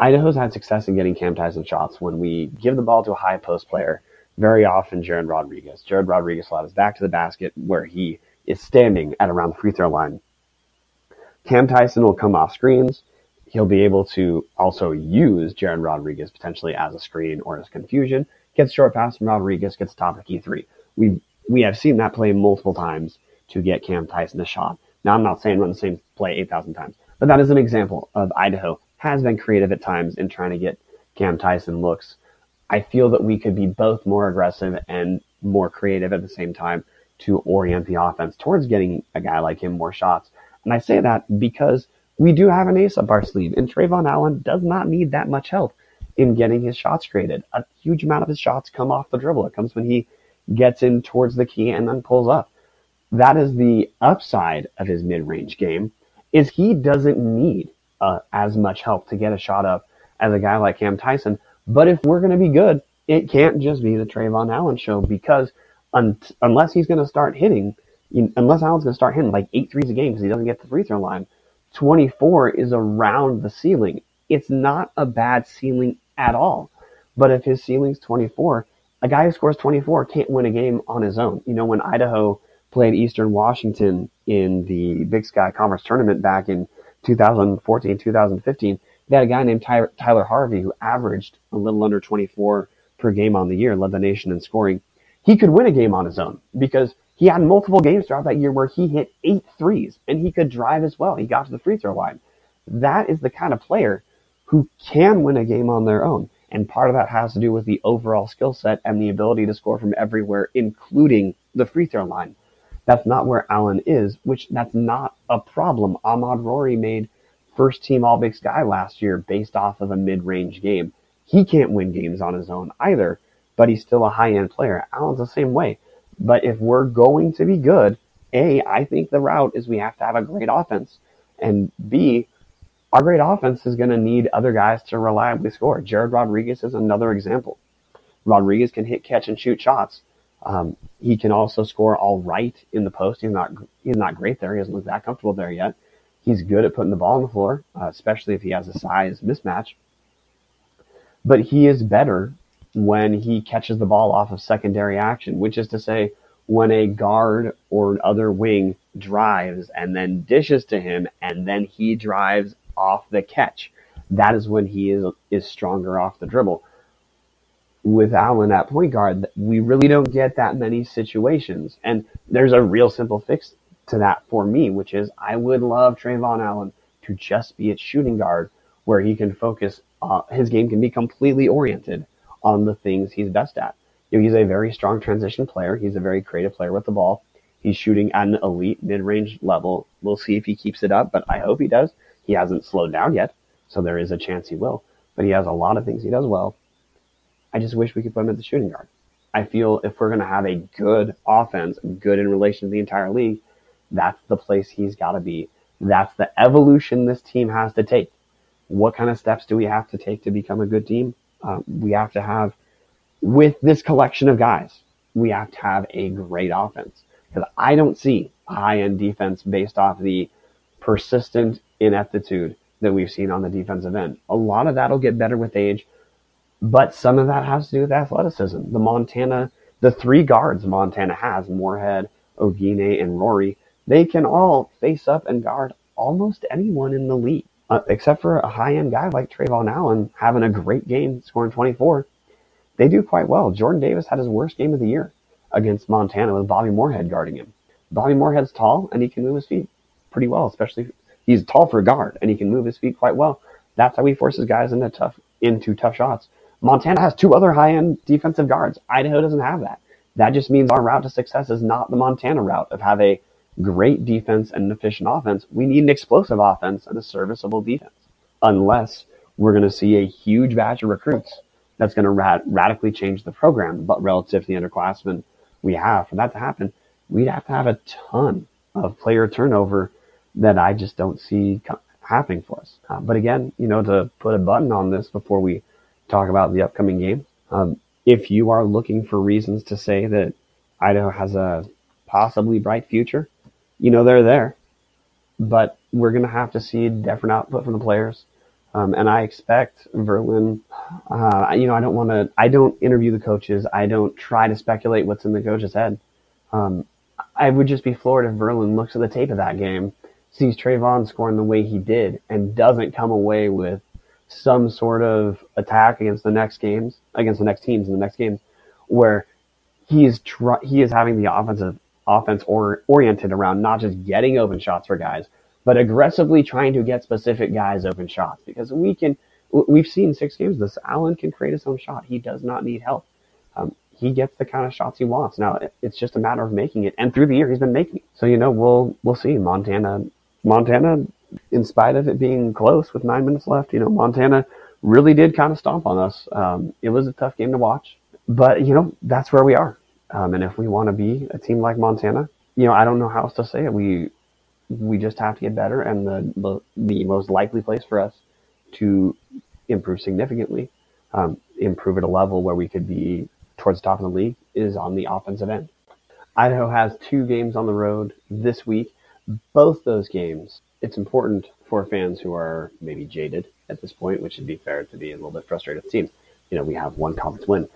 Speaker 1: Idaho's had success in getting Cam Tyson shots when we give the ball to a high post player. Very often, Jared Rodriguez. Jared Rodriguez allowed his back to the basket where he is standing at around the free throw line. Cam Tyson will come off screens. He'll be able to also use Jared Rodriguez potentially as a screen or as confusion. Gets short pass from Rodriguez, gets top of key three. We we have seen that play multiple times to get Cam Tyson a shot. Now I'm not saying run the same play 8,000 times, but that is an example of Idaho has been creative at times in trying to get Cam Tyson looks. I feel that we could be both more aggressive and more creative at the same time to orient the offense towards getting a guy like him more shots. And I say that because we do have an ace up our sleeve, and Trevon Allen does not need that much help in getting his shots created. A huge amount of his shots come off the dribble. It comes when he gets in towards the key and then pulls up. That is the upside of his mid-range game is he doesn't need uh, as much help to get a shot up as a guy like Cam Tyson. But if we're going to be good, it can't just be the Trevon Allen show because un- unless he's going to start hitting, unless Allen's going to start hitting like eight threes a game because he doesn't get the free throw line, 24 is around the ceiling. It's not a bad ceiling at all. But if his ceiling's 24, a guy who scores 24 can't win a game on his own. You know, when Idaho played Eastern Washington in the Big Sky Conference tournament back in 2014, 2015, they had a guy named Tyler, Tyler Harvey who averaged a little under 24 per game on the year, led the nation in scoring. He could win a game on his own because he had multiple games throughout that year where he hit eight threes and he could drive as well. He got to the free throw line. That is the kind of player who can win a game on their own. And part of that has to do with the overall skill set and the ability to score from everywhere, including the free throw line. That's not where Allen is, which that's not a problem. Ahmaad Rorie made first team All Big Sky last year based off of a mid range game. He can't win games on his own either, but he's still a high end player. Allen's the same way. But if we're going to be good, A, I think the route is we have to have a great offense. And B, our great offense is going to need other guys to reliably score. Jared Rodriguez is another example. Rodriguez can hit, catch, and shoot shots. Um, he can also score all right in the post. He's not he's not great there. He doesn't look that comfortable there yet. He's good at putting the ball on the floor, uh, especially if he has a size mismatch. But he is better when he catches the ball off of secondary action, which is to say, when a guard or other wing drives and then dishes to him, and then he drives off the catch. That is when he is is stronger off the dribble with Allen at point guard, we really don't get that many situations. And there's a real simple fix to that for me, which is I would love Trevon Allen to just be at shooting guard where he can focus, uh, his game can be completely oriented on the things he's best at. You know, he's a very strong transition player. He's a very creative player with the ball. He's shooting at an elite mid-range level. We'll see if he keeps it up, but I hope he does. He hasn't slowed down yet, so there is a chance he will. But he has a lot of things he does well. I just wish we could put him at the shooting guard. I feel if we're going to have a good offense, good in relation to the entire league, that's the place he's got to be. That's the evolution this team has to take. What kind of steps do we have to take to become a good team? Um, we have to have, with this collection of guys, we have to have a great offense. Because I don't see high end defense based off the persistent ineptitude that we've seen on the defensive end. A lot of that'll get better with age but some of that has to do with athleticism. The Montana, the three guards Montana has, Moorehead, Oguine, and Rorie, they can all face up and guard almost anyone in the league, uh, except for a high end guy like Trevon Allen having a great game, scoring 24. They do quite well. Jordan Davis had his worst game of the year against Montana with Bobby Moorehead guarding him. Bobby Moorehead's tall and he can move his feet pretty well, especially he's tall for a guard and he can move his feet quite well. That's how he forces guys into tough into tough shots. Montana has two other high end defensive guards. Idaho doesn't have that. That just means our route to success is not the Montana route of have a great defense and an efficient offense. We need an explosive offense and a serviceable defense. Unless we're going to see a huge batch of recruits that's going to rad- radically change the program, but relative to the underclassmen we have, for that to happen, we'd have to have a ton of player turnover that I just don't see happening for us. Uh, but again, you know, to put a button on this before we talk about the upcoming game. Um, if you are looking for reasons to say that Idaho has a possibly bright future, you know they're there. But we're going to have to see different output from the players. Um, and I expect Verlin, uh, you know, I don't want to, I don't interview the coaches. I don't try to speculate what's in the coach's head. Um, I would just be floored if Verlin looks at the tape of that game, sees Trevon scoring the way he did, and doesn't come away with some sort of attack against the next games, against the next teams in the next games, where he is tr- he is having the offensive offense or, oriented around not just getting open shots for guys, but aggressively trying to get specific guys open shots because we can. We've seen six games. This Allen can create his own shot. He does not need help. Um, he gets the kind of shots he wants. Now it's just a matter of making it, and through the year he's been making it. So you know we'll we'll see. Montana, Montana, in spite of it being close with nine minutes left, you know Montana really did kind of stomp on us. Um, it was a tough game to watch, but you know that's where we are. Um, and if we want to be a team like Montana, you know I don't know how else to say it. We we just have to get better, and the the most likely place for us to improve significantly, um, improve at a level where we could be towards the top of the league is on the offensive end. Idaho has two games on the road this week. Both those games, it's important for fans who are maybe jaded at this point, which would be fair to be a little bit frustrated with the team. You know, we have one conference win.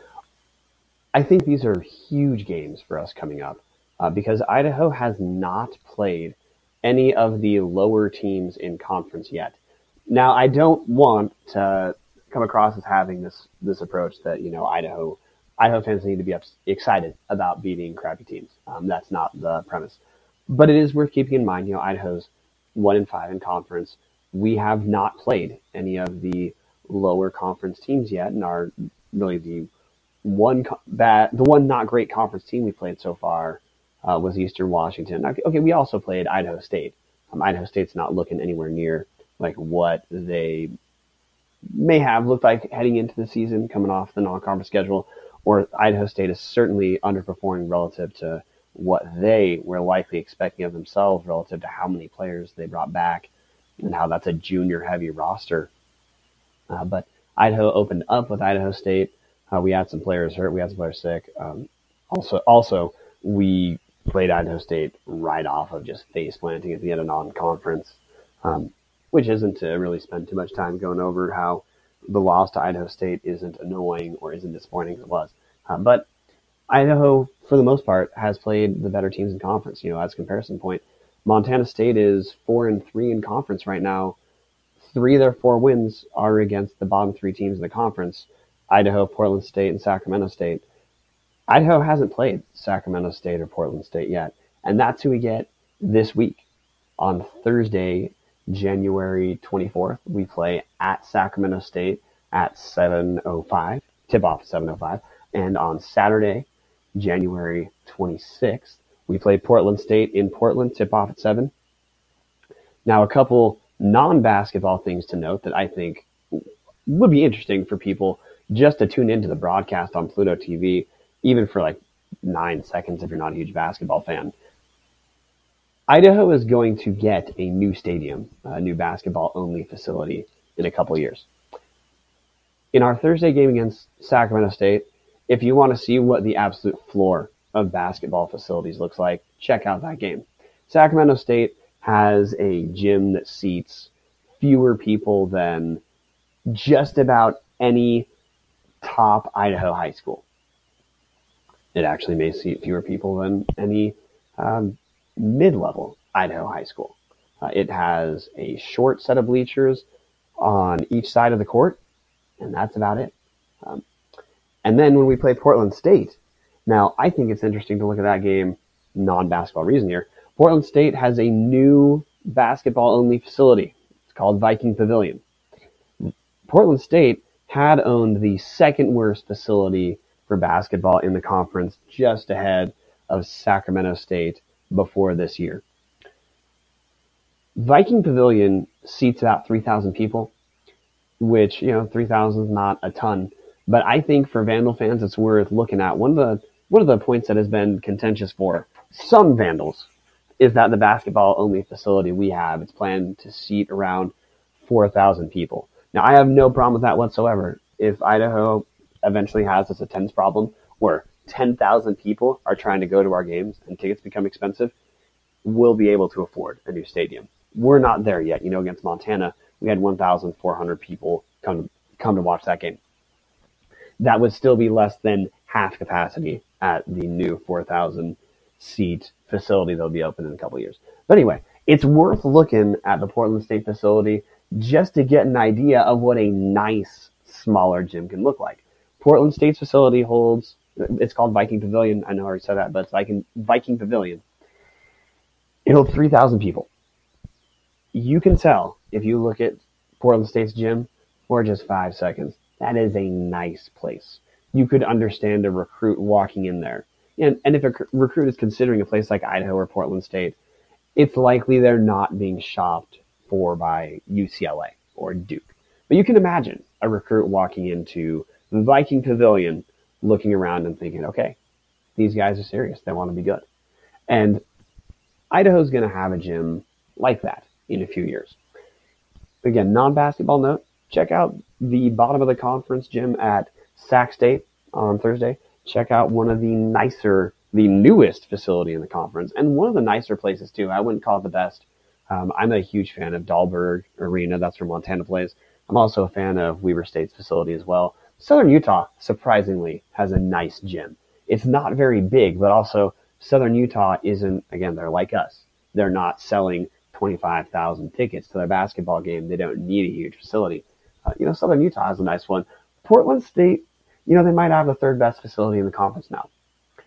Speaker 1: I think these are huge games for us coming up uh, because Idaho has not played any of the lower teams in conference yet. Now, I don't want to come across as having this this approach that you know Idaho Idaho fans need to be excited about beating crappy teams. Um, that's not the premise, but it is worth keeping in mind. You know, Idaho's one in five in conference. We have not played any of the lower conference teams yet, and are really the one bad, the one not great conference team we played so far uh, was Eastern Washington. Okay, we also played Idaho State. Um, Idaho State's not looking anywhere near like what they may have looked like heading into the season, coming off the non-conference schedule or Idaho State is certainly underperforming relative to what they were likely expecting of themselves relative to how many players they brought back and how that's a junior heavy roster. Uh, but Idaho opened up with Idaho State. Uh, we had some players hurt. We had some players sick. Um, also, also we played Idaho State right off of just face planting at the end of non-conference, um, which isn't to really spend too much time going over how the loss to Idaho State isn't annoying or isn't disappointing as it was. Uh, but Idaho, for the most part, has played the better teams in conference. You know, as a comparison point, Montana State is four and three in conference right now. Three of their four wins are against the bottom three teams in the conference: Idaho, Portland State, and Sacramento State. Idaho hasn't played Sacramento State or Portland State yet, and that's who we get this week on Thursday January 24th, we play at Sacramento State at 7.05, tip off 7.05. And on Saturday, January 26th, we play Portland State in Portland, tip off at 7. Now, a couple non basketball things to note that I think would be interesting for people just to tune into the broadcast on Pluto TV, even for like nine seconds if you're not a huge basketball fan. Idaho is going to get a new stadium, a new basketball only facility in a couple years. In our Thursday game against Sacramento State, if you want to see what the absolute floor of basketball facilities looks like, check out that game. Sacramento State has a gym that seats fewer people than just about any top Idaho high school. It actually may seat fewer people than any um, mid-level Idaho high school. Uh, it has a short set of bleachers on each side of the court, and that's about it. Um, and then when we play Portland State, now I think it's interesting to look at that game, non-basketball reason here. Portland State has a new basketball-only facility. It's called Viking Pavilion. Portland State had owned the second worst facility for basketball in the conference, just ahead of Sacramento State before this year. Viking Pavilion seats about 3,000 people, which, you know, 3,000 is not a ton. But I think for Vandal fans, it's worth looking at. One of the one of the points that has been contentious for some Vandals is that the basketball only facility we have, it's planned to seat around 4,000 people. Now, I have no problem with that whatsoever. If Idaho eventually has this attendance problem where 10,000 people are trying to go to our games and tickets become expensive, we'll be able to afford a new stadium. We're not there yet. You know, against Montana, we had 1,400 people come come to watch that game. That would still be less than half capacity at the new 4,000 seat facility that'll be open in a couple years. But anyway, it's worth looking at the Portland State facility just to get an idea of what a nice smaller gym can look like. Portland State's facility holds it's called Viking Pavilion. I know I already said that, but it's Viking Viking Pavilion. It holds three thousand people. You can tell if you look at Portland State's gym for just five seconds. That is a nice place. You could understand a recruit walking in there. And, and if a recruit is considering a place like Idaho or Portland State, it's likely they're not being shopped for by UCLA or Duke. But you can imagine a recruit walking into the Viking Pavilion, looking around and thinking, okay, these guys are serious. They want to be good. And Idaho's going to have a gym like that in a few years. Again, non basketball note check out the bottom of the conference gym at Sac State on Thursday. Check out one of the nicer, the newest facility in the conference, and one of the nicer places too. I wouldn't call it the best. Um, I'm a huge fan of Dahlberg Arena. That's where Montana plays. I'm also a fan of Weber State's facility as well. Southern Utah, surprisingly, has a nice gym. It's not very big, but also Southern Utah isn't, again, they're like us. They're not selling 25,000 tickets to their basketball game. They don't need a huge facility. Uh, you know, Southern Utah has a nice one. Portland State, you know, they might have the third best facility in the conference now.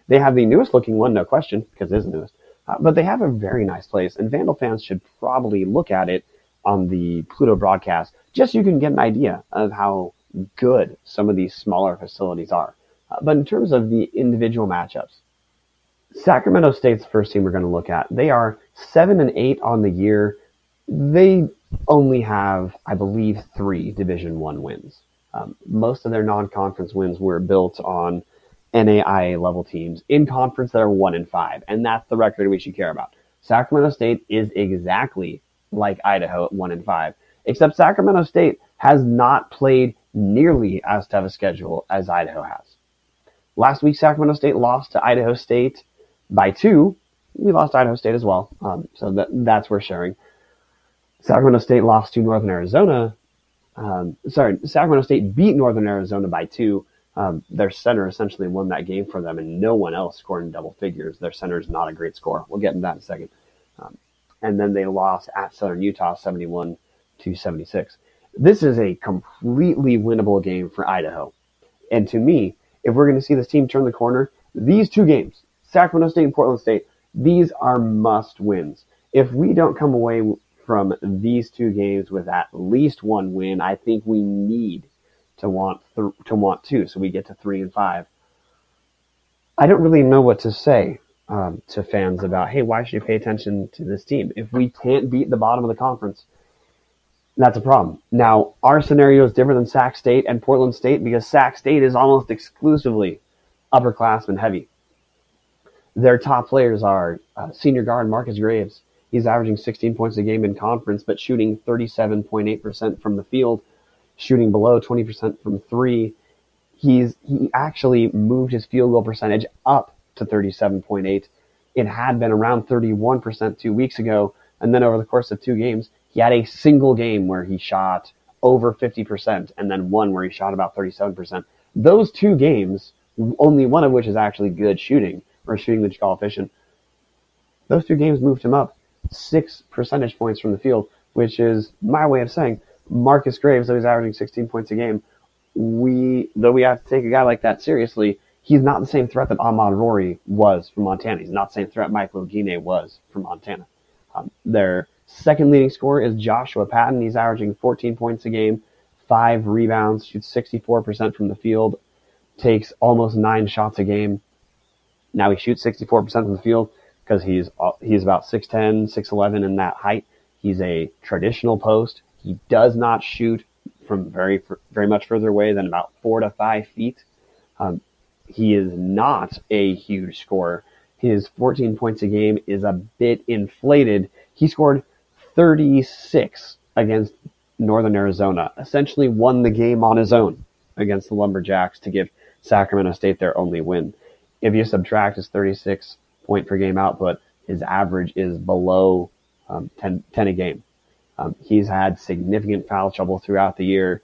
Speaker 1: They have the newest looking one, no question, because it is the newest. Uh, but they have a very nice place, and Vandal fans should probably look at it on the Pluto broadcast, just so you can get an idea of how good some of these smaller facilities are. Uh, but in terms of the individual matchups, Sacramento State's first team we're going to look at. They are seven and eight on the year. They only have, I believe, three Division One wins. Um, most of their non-conference wins were built on NAIA level teams in conference that are one and five, and that's the record we should care about. Sacramento State is exactly like Idaho at one and five, except Sacramento State has not played nearly as tough a schedule as Idaho has. Last week, Sacramento State lost to Idaho State by two. We lost Idaho State as well, um, so that that's worth sharing. Sacramento State lost to Northern Arizona. Um, sorry, Sacramento State beat Northern Arizona by two. Um, their center essentially won that game for them, and no one else scored in double figures. Their center is not a great score. We'll get into that in a second. Um, and then they lost at Southern Utah, seventy-one to seventy-six. This is a completely winnable game for Idaho. And to me, if we're going to see this team turn the corner, these two games, Sacramento State and Portland State, these are must wins. If we don't come away from these two games with at least one win, I think we need to want th- to want two, so we get to three and five. I don't really know what to say um, to fans about, hey, why should you pay attention to this team? If we can't beat the bottom of the conference, that's a problem. Now, our scenario is different than Sac State and Portland State because Sac State is almost exclusively upperclassmen heavy. Their top players are uh, senior guard Marcus Graves. He's averaging 16 points a game in conference, but shooting 37.8% from the field, shooting below 20% from three. He's he actually moved his field goal percentage up to 37.8. It had been around 31% two weeks ago, and then over the course of two games, he had a single game where he shot over 50%, and then one where he shot about 37%. Those two games, only one of which is actually good shooting, or shooting the you call efficient. Those two games moved him up six percentage points from the field, which is my way of saying Marcus Graves, though he's averaging 16 points a game, we though we have to take a guy like that seriously, he's not the same threat that Ahmaad Rorie was from Montana. He's not the same threat Michael Oguine was from Montana. Um, their second leading scorer is Joshua Patton. He's averaging 14 points a game, five rebounds, shoots 64% from the field, takes almost nine shots a game. Now he shoots 64% from the field because he's uh, he's about 6'10", 6'11", in that height. He's a traditional post. He does not shoot from very very much further away than about four to five feet. Um, he is not a huge scorer. His 14 points a game is a bit inflated. He scored 36 against Northern Arizona, essentially won the game on his own against the Lumberjacks to give Sacramento State their only win. If you subtract his 36 point per game output. His average is below um, 10, 10 a game. Um, he's had significant foul trouble throughout the year.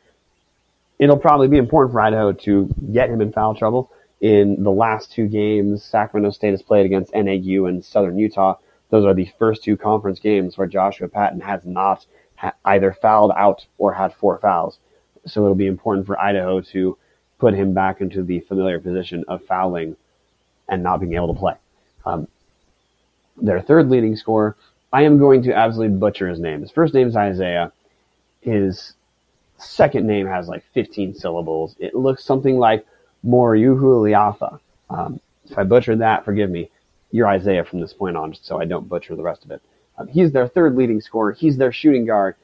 Speaker 1: It'll probably be important for Idaho to get him in foul trouble. in the last two games Sacramento State has played against NAU and Southern Utah. Those are the first two conference games where Joshua Patton has not ha- either fouled out or had four fouls. So it'll be important for Idaho to put him back into the familiar position of fouling and not being able to play. Um, their third leading scorer, I am going to absolutely butcher his name. His first name is Isaiah. His second name has like 15 syllables. It looks something like Moriuhu Liafa. Um, if I butchered that, forgive me. You're Isaiah from this point on, so I don't butcher the rest of it. Um, he's their third leading scorer. He's their shooting guard.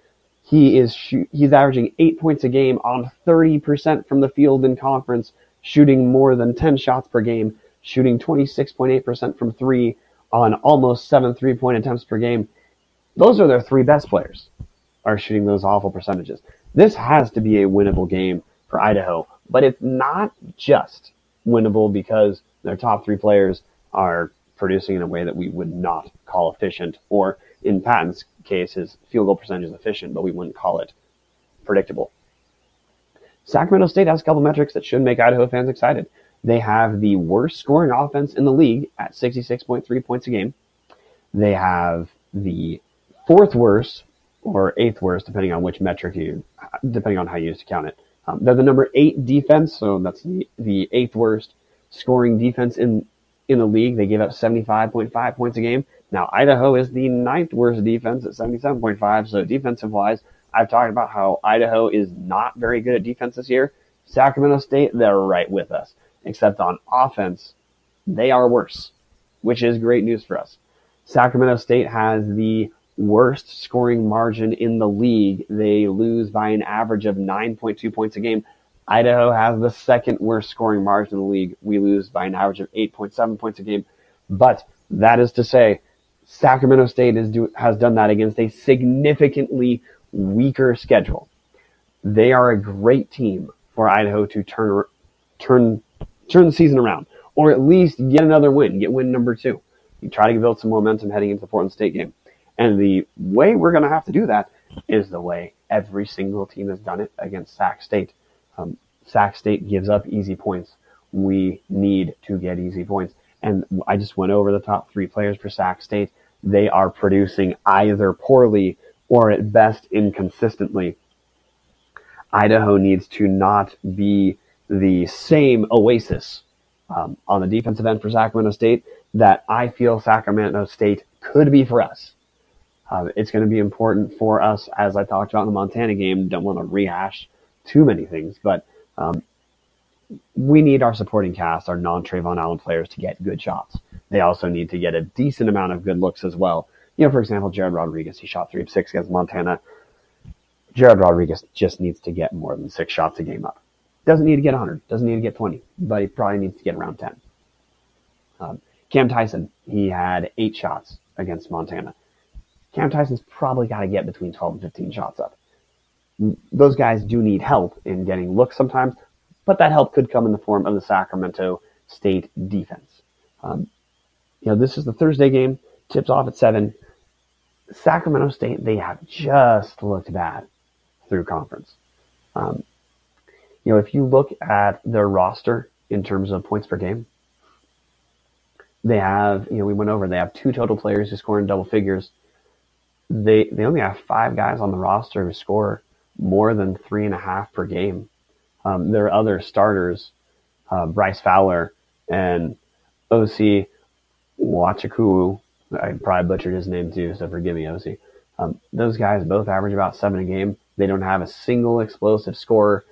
Speaker 1: He is he's averaging eight points a game on 30% from the field in conference, shooting more than 10 shots per game, shooting 26.8% from three on almost seven three point attempts per game. Those are their three best players are shooting those awful percentages. This has to be a winnable game for Idaho, but it's not just winnable because their top three players are producing in a way that we would not call efficient, or in Patton's case, his field goal percentage is efficient, but we wouldn't call it predictable. Sacramento State has a couple metrics that should make Idaho fans excited. They have the worst scoring offense in the league at 66.3 points a game. They have the fourth worst or eighth worst, depending on which metric you, depending on how you used to count it. Um, they're the number eight defense, so that's the, the eighth worst scoring defense in in the league. They give up 75.5 points a game. Now Idaho is the ninth worst defense at 77.5. So defensive wise, I've talked about how Idaho is not very good at defense this year. Sacramento State, they're right with us, except on offense, they are worse, which is great news for us. Sacramento State has the worst scoring margin in the league. They lose by an average of 9.2 points a game. Idaho has the second worst scoring margin in the league. We lose by an average of 8.7 points a game. But that is to say, Sacramento State do, has done that against a significantly weaker schedule. They are a great team for Idaho to turn turn turn the season around, or at least get another win, get win number two. You try to build some momentum heading into the Portland State game. And the way we're going to have to do that is the way every single team has done it against Sac State. Um, Sac State gives up easy points. We need to get easy points. And I just went over the top three players for Sac State. They are producing either poorly or at best inconsistently. Idaho needs to not be the same oasis um, on the defensive end for Sacramento State that I feel Sacramento State could be for us. Uh, it's going to be important for us, as I talked about in the Montana game. Don't want to rehash too many things, but um, we need our supporting cast, our non Trevon Allen players, to get good shots. They also need to get a decent amount of good looks as well. You know, for example, Jared Rodriguez, he shot three of six against Montana. Jared Rodriguez just needs to get more than six shots a game up. Doesn't need to get 100, doesn't need to get 20, but he probably needs to get around 10. Um, Cam Tyson, he had eight shots against Montana. Cam Tyson's probably got to get between 12 and 15 shots up. Those guys do need help in getting looks sometimes, but that help could come in the form of the Sacramento State defense. Um, you know, this is the Thursday game, tips off at 7. Sacramento State, they have just looked bad through conference. Um, you know, if you look at their roster in terms of points per game, they have, you know, we went over, they have two total players who score in double figures. They, they only have five guys on the roster who score more than three and a half per game. Um, there are other starters, uh, Bryce Fowler and OC Wachaku. I probably butchered his name too, so forgive me, OC. Um, those guys both average about seven a game. They don't have a single explosive scorer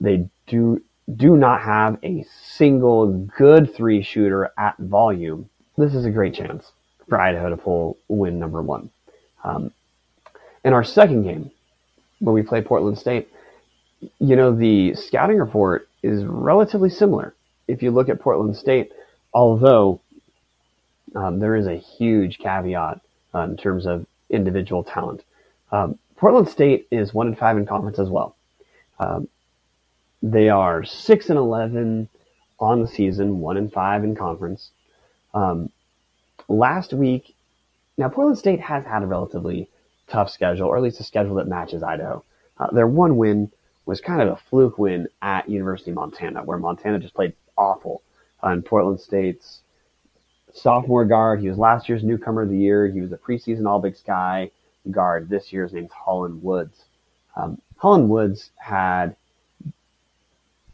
Speaker 1: they do do not have a single good three shooter at volume. This is a great chance for Idaho to pull win number one. Um, in our second game, where we play Portland State, you know, the scouting report is relatively similar. If you look at Portland State, although um, there is a huge caveat uh, in terms of individual talent. Um, Portland State is one in five in conference as well. Um, they are six and eleven on the season, one and five in conference. Um, last week, now Portland State has had a relatively tough schedule, or at least a schedule that matches Idaho. Uh, their one win was kind of a fluke win at University of Montana, where Montana just played awful. on Portland State's sophomore guard. He was last year's newcomer of the year. He was a preseason All Big Sky guard. This year's name's Holland Woods. Um, Holland Woods had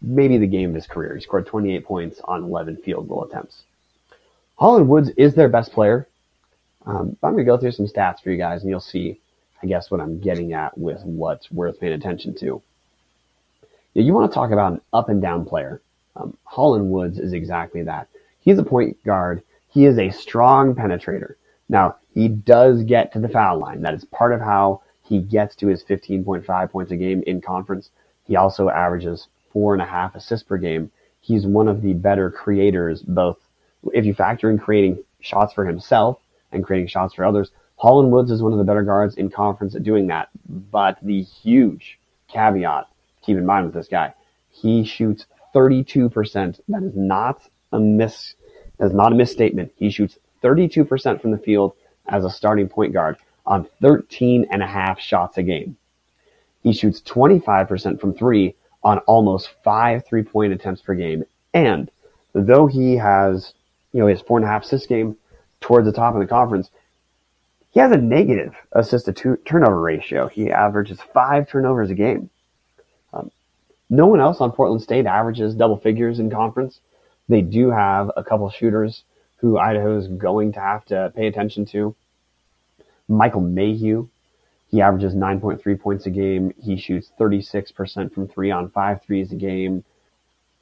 Speaker 1: maybe the game of his career. He scored 28 points on 11 field goal attempts. Holland Woods is their best player. Um, I'm going to go through some stats for you guys, and you'll see, I guess, what I'm getting at with what's worth paying attention to. Yeah, you want to talk about an up and down player. Um, Holland Woods is exactly that. He's a point guard. He is a strong penetrator. Now, he does get to the foul line. That is part of how he gets to his 15.5 points a game in conference. He also averages four and a half assists per game. He's one of the better creators, both if you factor in creating shots for himself and creating shots for others. Holland Woods is one of the better guards in conference at doing that. But the huge caveat, keep in mind with this guy, he shoots 32%. That is not a miss. That is not a misstatement. He shoots 32% from the field as a starting point guard on 13 and a half shots a game. He shoots 25% from three on almost five three point attempts per game. And though he has, you know, his four and a half assist game towards the top of the conference, he has a negative assist to turnover ratio. He averages five turnovers a game. Um, no one else on Portland State averages double figures in conference. They do have a couple shooters who Idaho is going to have to pay attention to. Michael Mayhew he averages 9.3 points a game. He shoots 36% from three on five threes a game.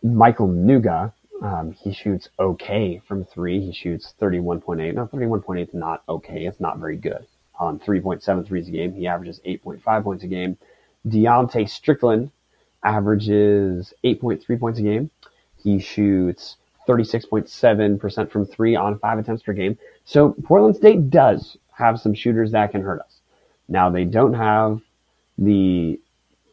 Speaker 1: Michael Nuga, um, he shoots okay from three. He shoots 31.8. No, 31.8 is not okay. It's not very good. On 3.7 threes a game, he averages 8.5 points a game. Deontay Strickland averages 8.3 points a game. He shoots 36.7% from three on five attempts per game. So Portland State does have some shooters that can hurt us. Now they don't have the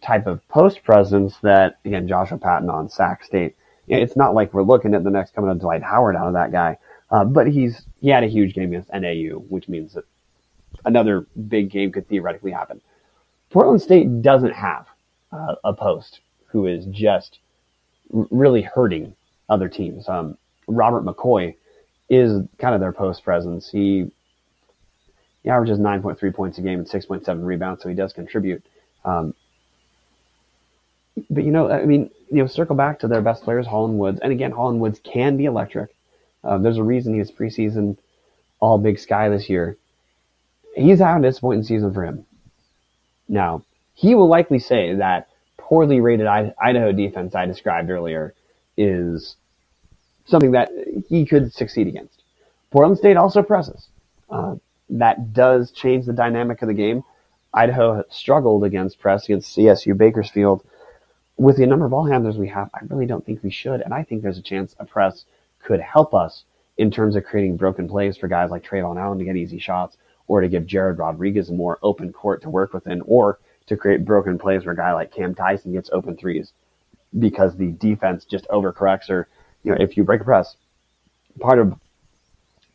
Speaker 1: type of post presence that again Joshua Patton on Sac State. It's not like we're looking at the next coming of Dwight Howard out of that guy, uh, but he's he had a huge game against NAU, which means that another big game could theoretically happen. Portland State doesn't have uh, a post who is just really hurting other teams. Um, Robert McCoy is kind of their post presence. He he averages 9.3 points a game and 6.7 rebounds, so he does contribute. Um, but you know, I mean, you know, circle back to their best players, Holland Woods, and again, Holland Woods can be electric. Uh, there's a reason he's preseason All Big Sky this year. He's having a disappointing season for him. Now, he will likely say that poorly rated Idaho defense I described earlier is something that he could succeed against. Portland State also presses. Uh, that does change the dynamic of the game. Idaho struggled against press against CSU Bakersfield. With the number of ball handlers we have, I really don't think we should. And I think there's a chance a press could help us in terms of creating broken plays for guys like Trevon Allen to get easy shots or to give Jared Rodriguez more open court to work within or to create broken plays where a guy like Cam Tyson gets open threes because the defense just overcorrects or, you know, if you break a press, part of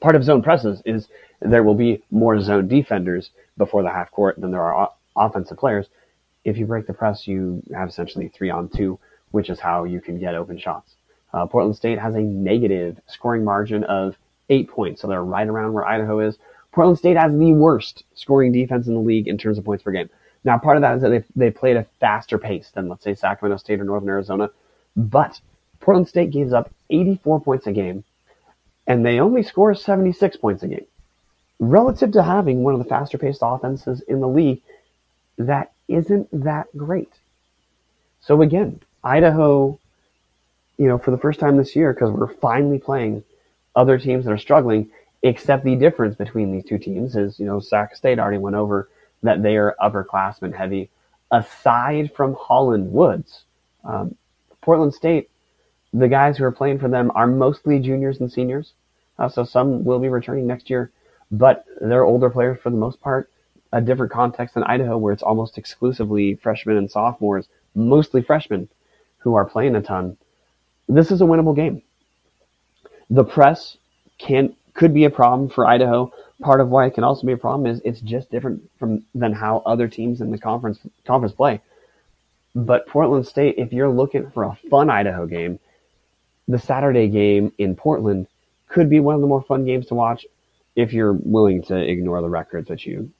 Speaker 1: part of zone presses is there will be more zone defenders before the half court than there are offensive players. If you break the press, you have essentially three on two, which is how you can get open shots. Uh, Portland State has a negative scoring margin of eight points, so they're right around where Idaho is. Portland State has the worst scoring defense in the league in terms of points per game. Now, part of that is that they they played a faster pace than, let's say, Sacramento State or Northern Arizona, but Portland State gives up 84 points a game, and they only score 76 points a game relative to having one of the faster paced offenses in the league, that isn't that great. So again, Idaho, you know, for the first time this year, because we're finally playing other teams that are struggling, except the difference between these two teams is, you know, Sac State already went over that they are upperclassmen heavy. Aside from Holland Woods, um, Portland State, the guys who are playing for them are mostly juniors and seniors. Uh, so some will be returning next year but they're older players for the most part. A different context than Idaho, where it's almost exclusively freshmen and sophomores, mostly freshmen, who are playing a ton. This is a winnable game. The press can could be a problem for Idaho. Part of why it can also be a problem is it's just different from than how other teams in the conference conference play. But Portland State, if you're looking for a fun Idaho game, the Saturday game in Portland could be one of the more fun games to watch if you're willing to ignore the records that you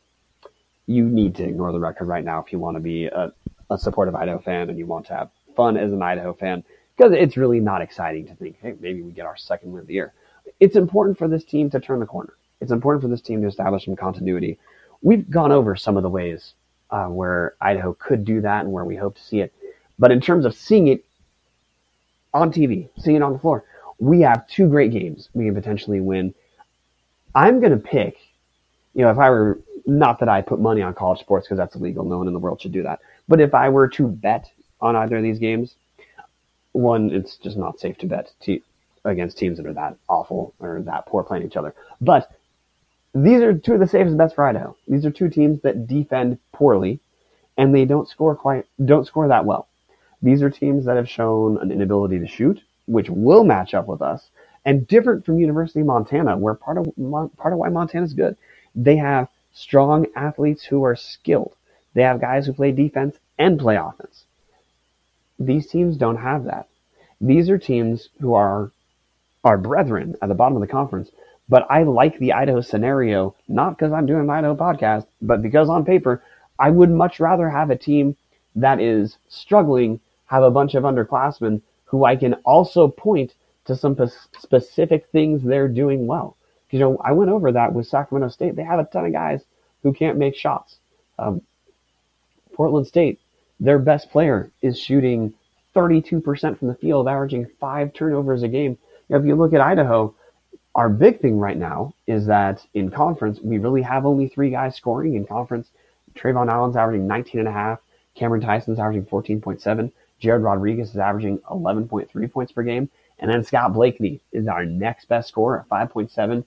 Speaker 1: you need to ignore the record right now if you want to be a, a supportive Idaho fan and you want to have fun as an Idaho fan because it's really not exciting to think, hey, maybe we get our second win of the year. It's important for this team to turn the corner. It's important for this team to establish some continuity. We've gone over some of the ways uh, where Idaho could do that and where we hope to see it. But in terms of seeing it on TV, seeing it on the floor, we have two great games we can potentially win. I'm going to pick, you know, if I were, not that I put money on college sports because that's illegal. No one in the world should do that. But if I were to bet on either of these games, one, it's just not safe to bet against teams that are that awful or that poor playing each other. But these are two of the safest bets for Idaho. These are two teams that defend poorly and they don't score quite, don't score that well. These are teams that have shown an inability to shoot, which will match up with us, and different from University of Montana, where part of part of why Montana is good, they have strong athletes who are skilled. They have guys who play defense and play offense. These teams don't have that. These are teams who are our brethren at the bottom of the conference. But I like the Idaho scenario, not because I'm doing an Idaho podcast, but because on paper, I would much rather have a team that is struggling have a bunch of underclassmen who I can also point to some specific things they're doing well. You know, I went over that with Sacramento State. They have a ton of guys who can't make shots. Um, Portland State, their best player is shooting 32% from the field, averaging five turnovers a game. Know, if you look at Idaho, our big thing right now is that in conference, we really have only three guys scoring in conference. Trevon Allen's averaging 19 and a half. Cameron Tyson's averaging 14.7. Jared Rodriguez is averaging 11.3 points per game. And then Scott Blakeney is our next best scorer at 5.7.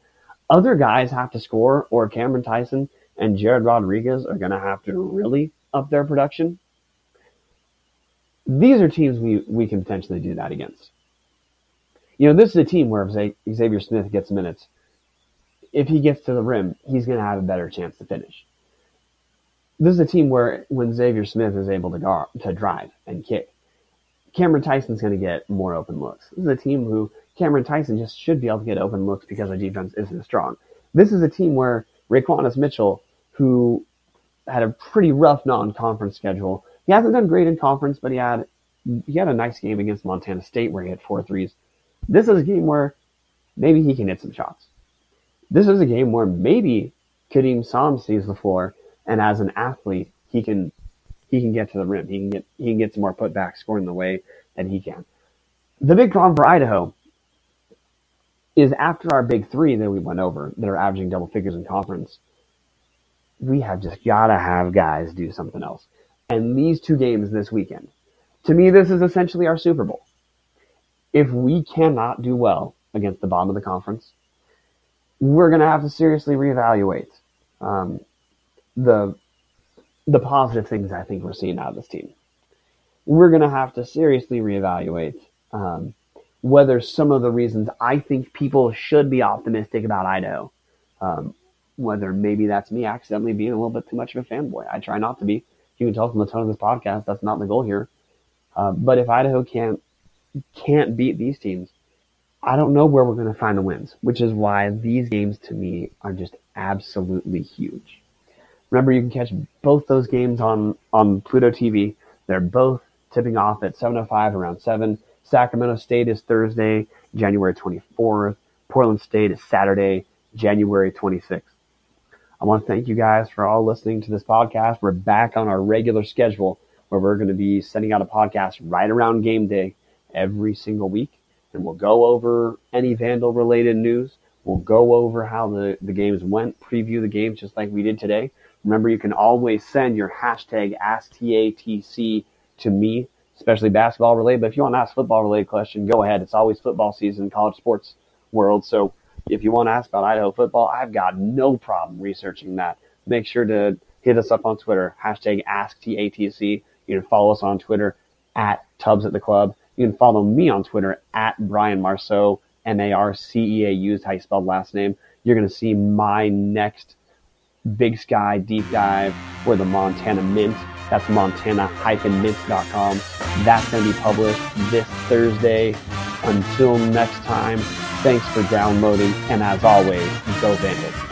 Speaker 1: Other guys have to score, or Cameron Tyson and Jared Rodriguez are going to have to really up their production. These are teams we, we can potentially do that against. You know, this is a team where Xavier Smith gets minutes, if he gets to the rim, he's going to have a better chance to finish. This is a team where when Xavier Smith is able to guard, to drive and kick, Cameron Tyson's going to get more open looks. This is a team who Cameron Tyson just should be able to get open looks because our defense isn't strong. This is a team where Raquanis Mitchell, who had a pretty rough non-conference schedule, he hasn't done great in conference, but he had he had a nice game against Montana State where he hit four threes. This is a game where maybe he can hit some shots. This is a game where maybe Kadeem Sam sees the floor, and as an athlete, he can he can get to the rim. He can get he can get some more putbacks scoring the way that he can. The big problem for Idaho is after our big three that we went over that are averaging double figures in conference, we have just gotta have guys do something else. And these two games this weekend, to me, this is essentially our Super Bowl. If we cannot do well against the bottom of the conference, we're to have to seriously reevaluate um, the the positive things I think we're seeing out of this team. We're going to have to seriously reevaluate um, whether some of the reasons I think people should be optimistic about Idaho, um, whether maybe that's me accidentally being a little bit too much of a fanboy. I try not to be. You can tell from the tone of this podcast that's not the goal here. Uh, but if Idaho can't can't beat these teams, I don't know where we're going to find the wins, which is why these games to me are just absolutely huge. Remember, you can catch both those games on, on Pluto TV. They're both tipping off at 7.05 around 7. Sacramento State is Thursday, January 24th. Portland State is Saturday, January 26th. I want to thank you guys for all listening to this podcast. We're back on our regular schedule where we're going to be sending out a podcast right around game day every single week. And we'll go over any Vandal related news. We'll go over how the, the games went, preview the games just like we did today. Remember, you can always send your hashtag AskTATC to me, especially basketball related. But if you want to ask football related question, go ahead. It's always football season, college sports world. So if you want to ask about Idaho football, I've got no problem researching that. Make sure to hit us up on Twitter, hashtag AskTATC. You can follow us on Twitter at Tubs at the Club. You can follow me on Twitter at Brian Marceau, M-A-R-C-E-A-U is how you spell last name. You're going to see my next Big Sky Deep Dive for the Montana Mint. That's montana-mint.com. That's going to be published this Thursday. Until next time, thanks for downloading, and as always, go Vandals.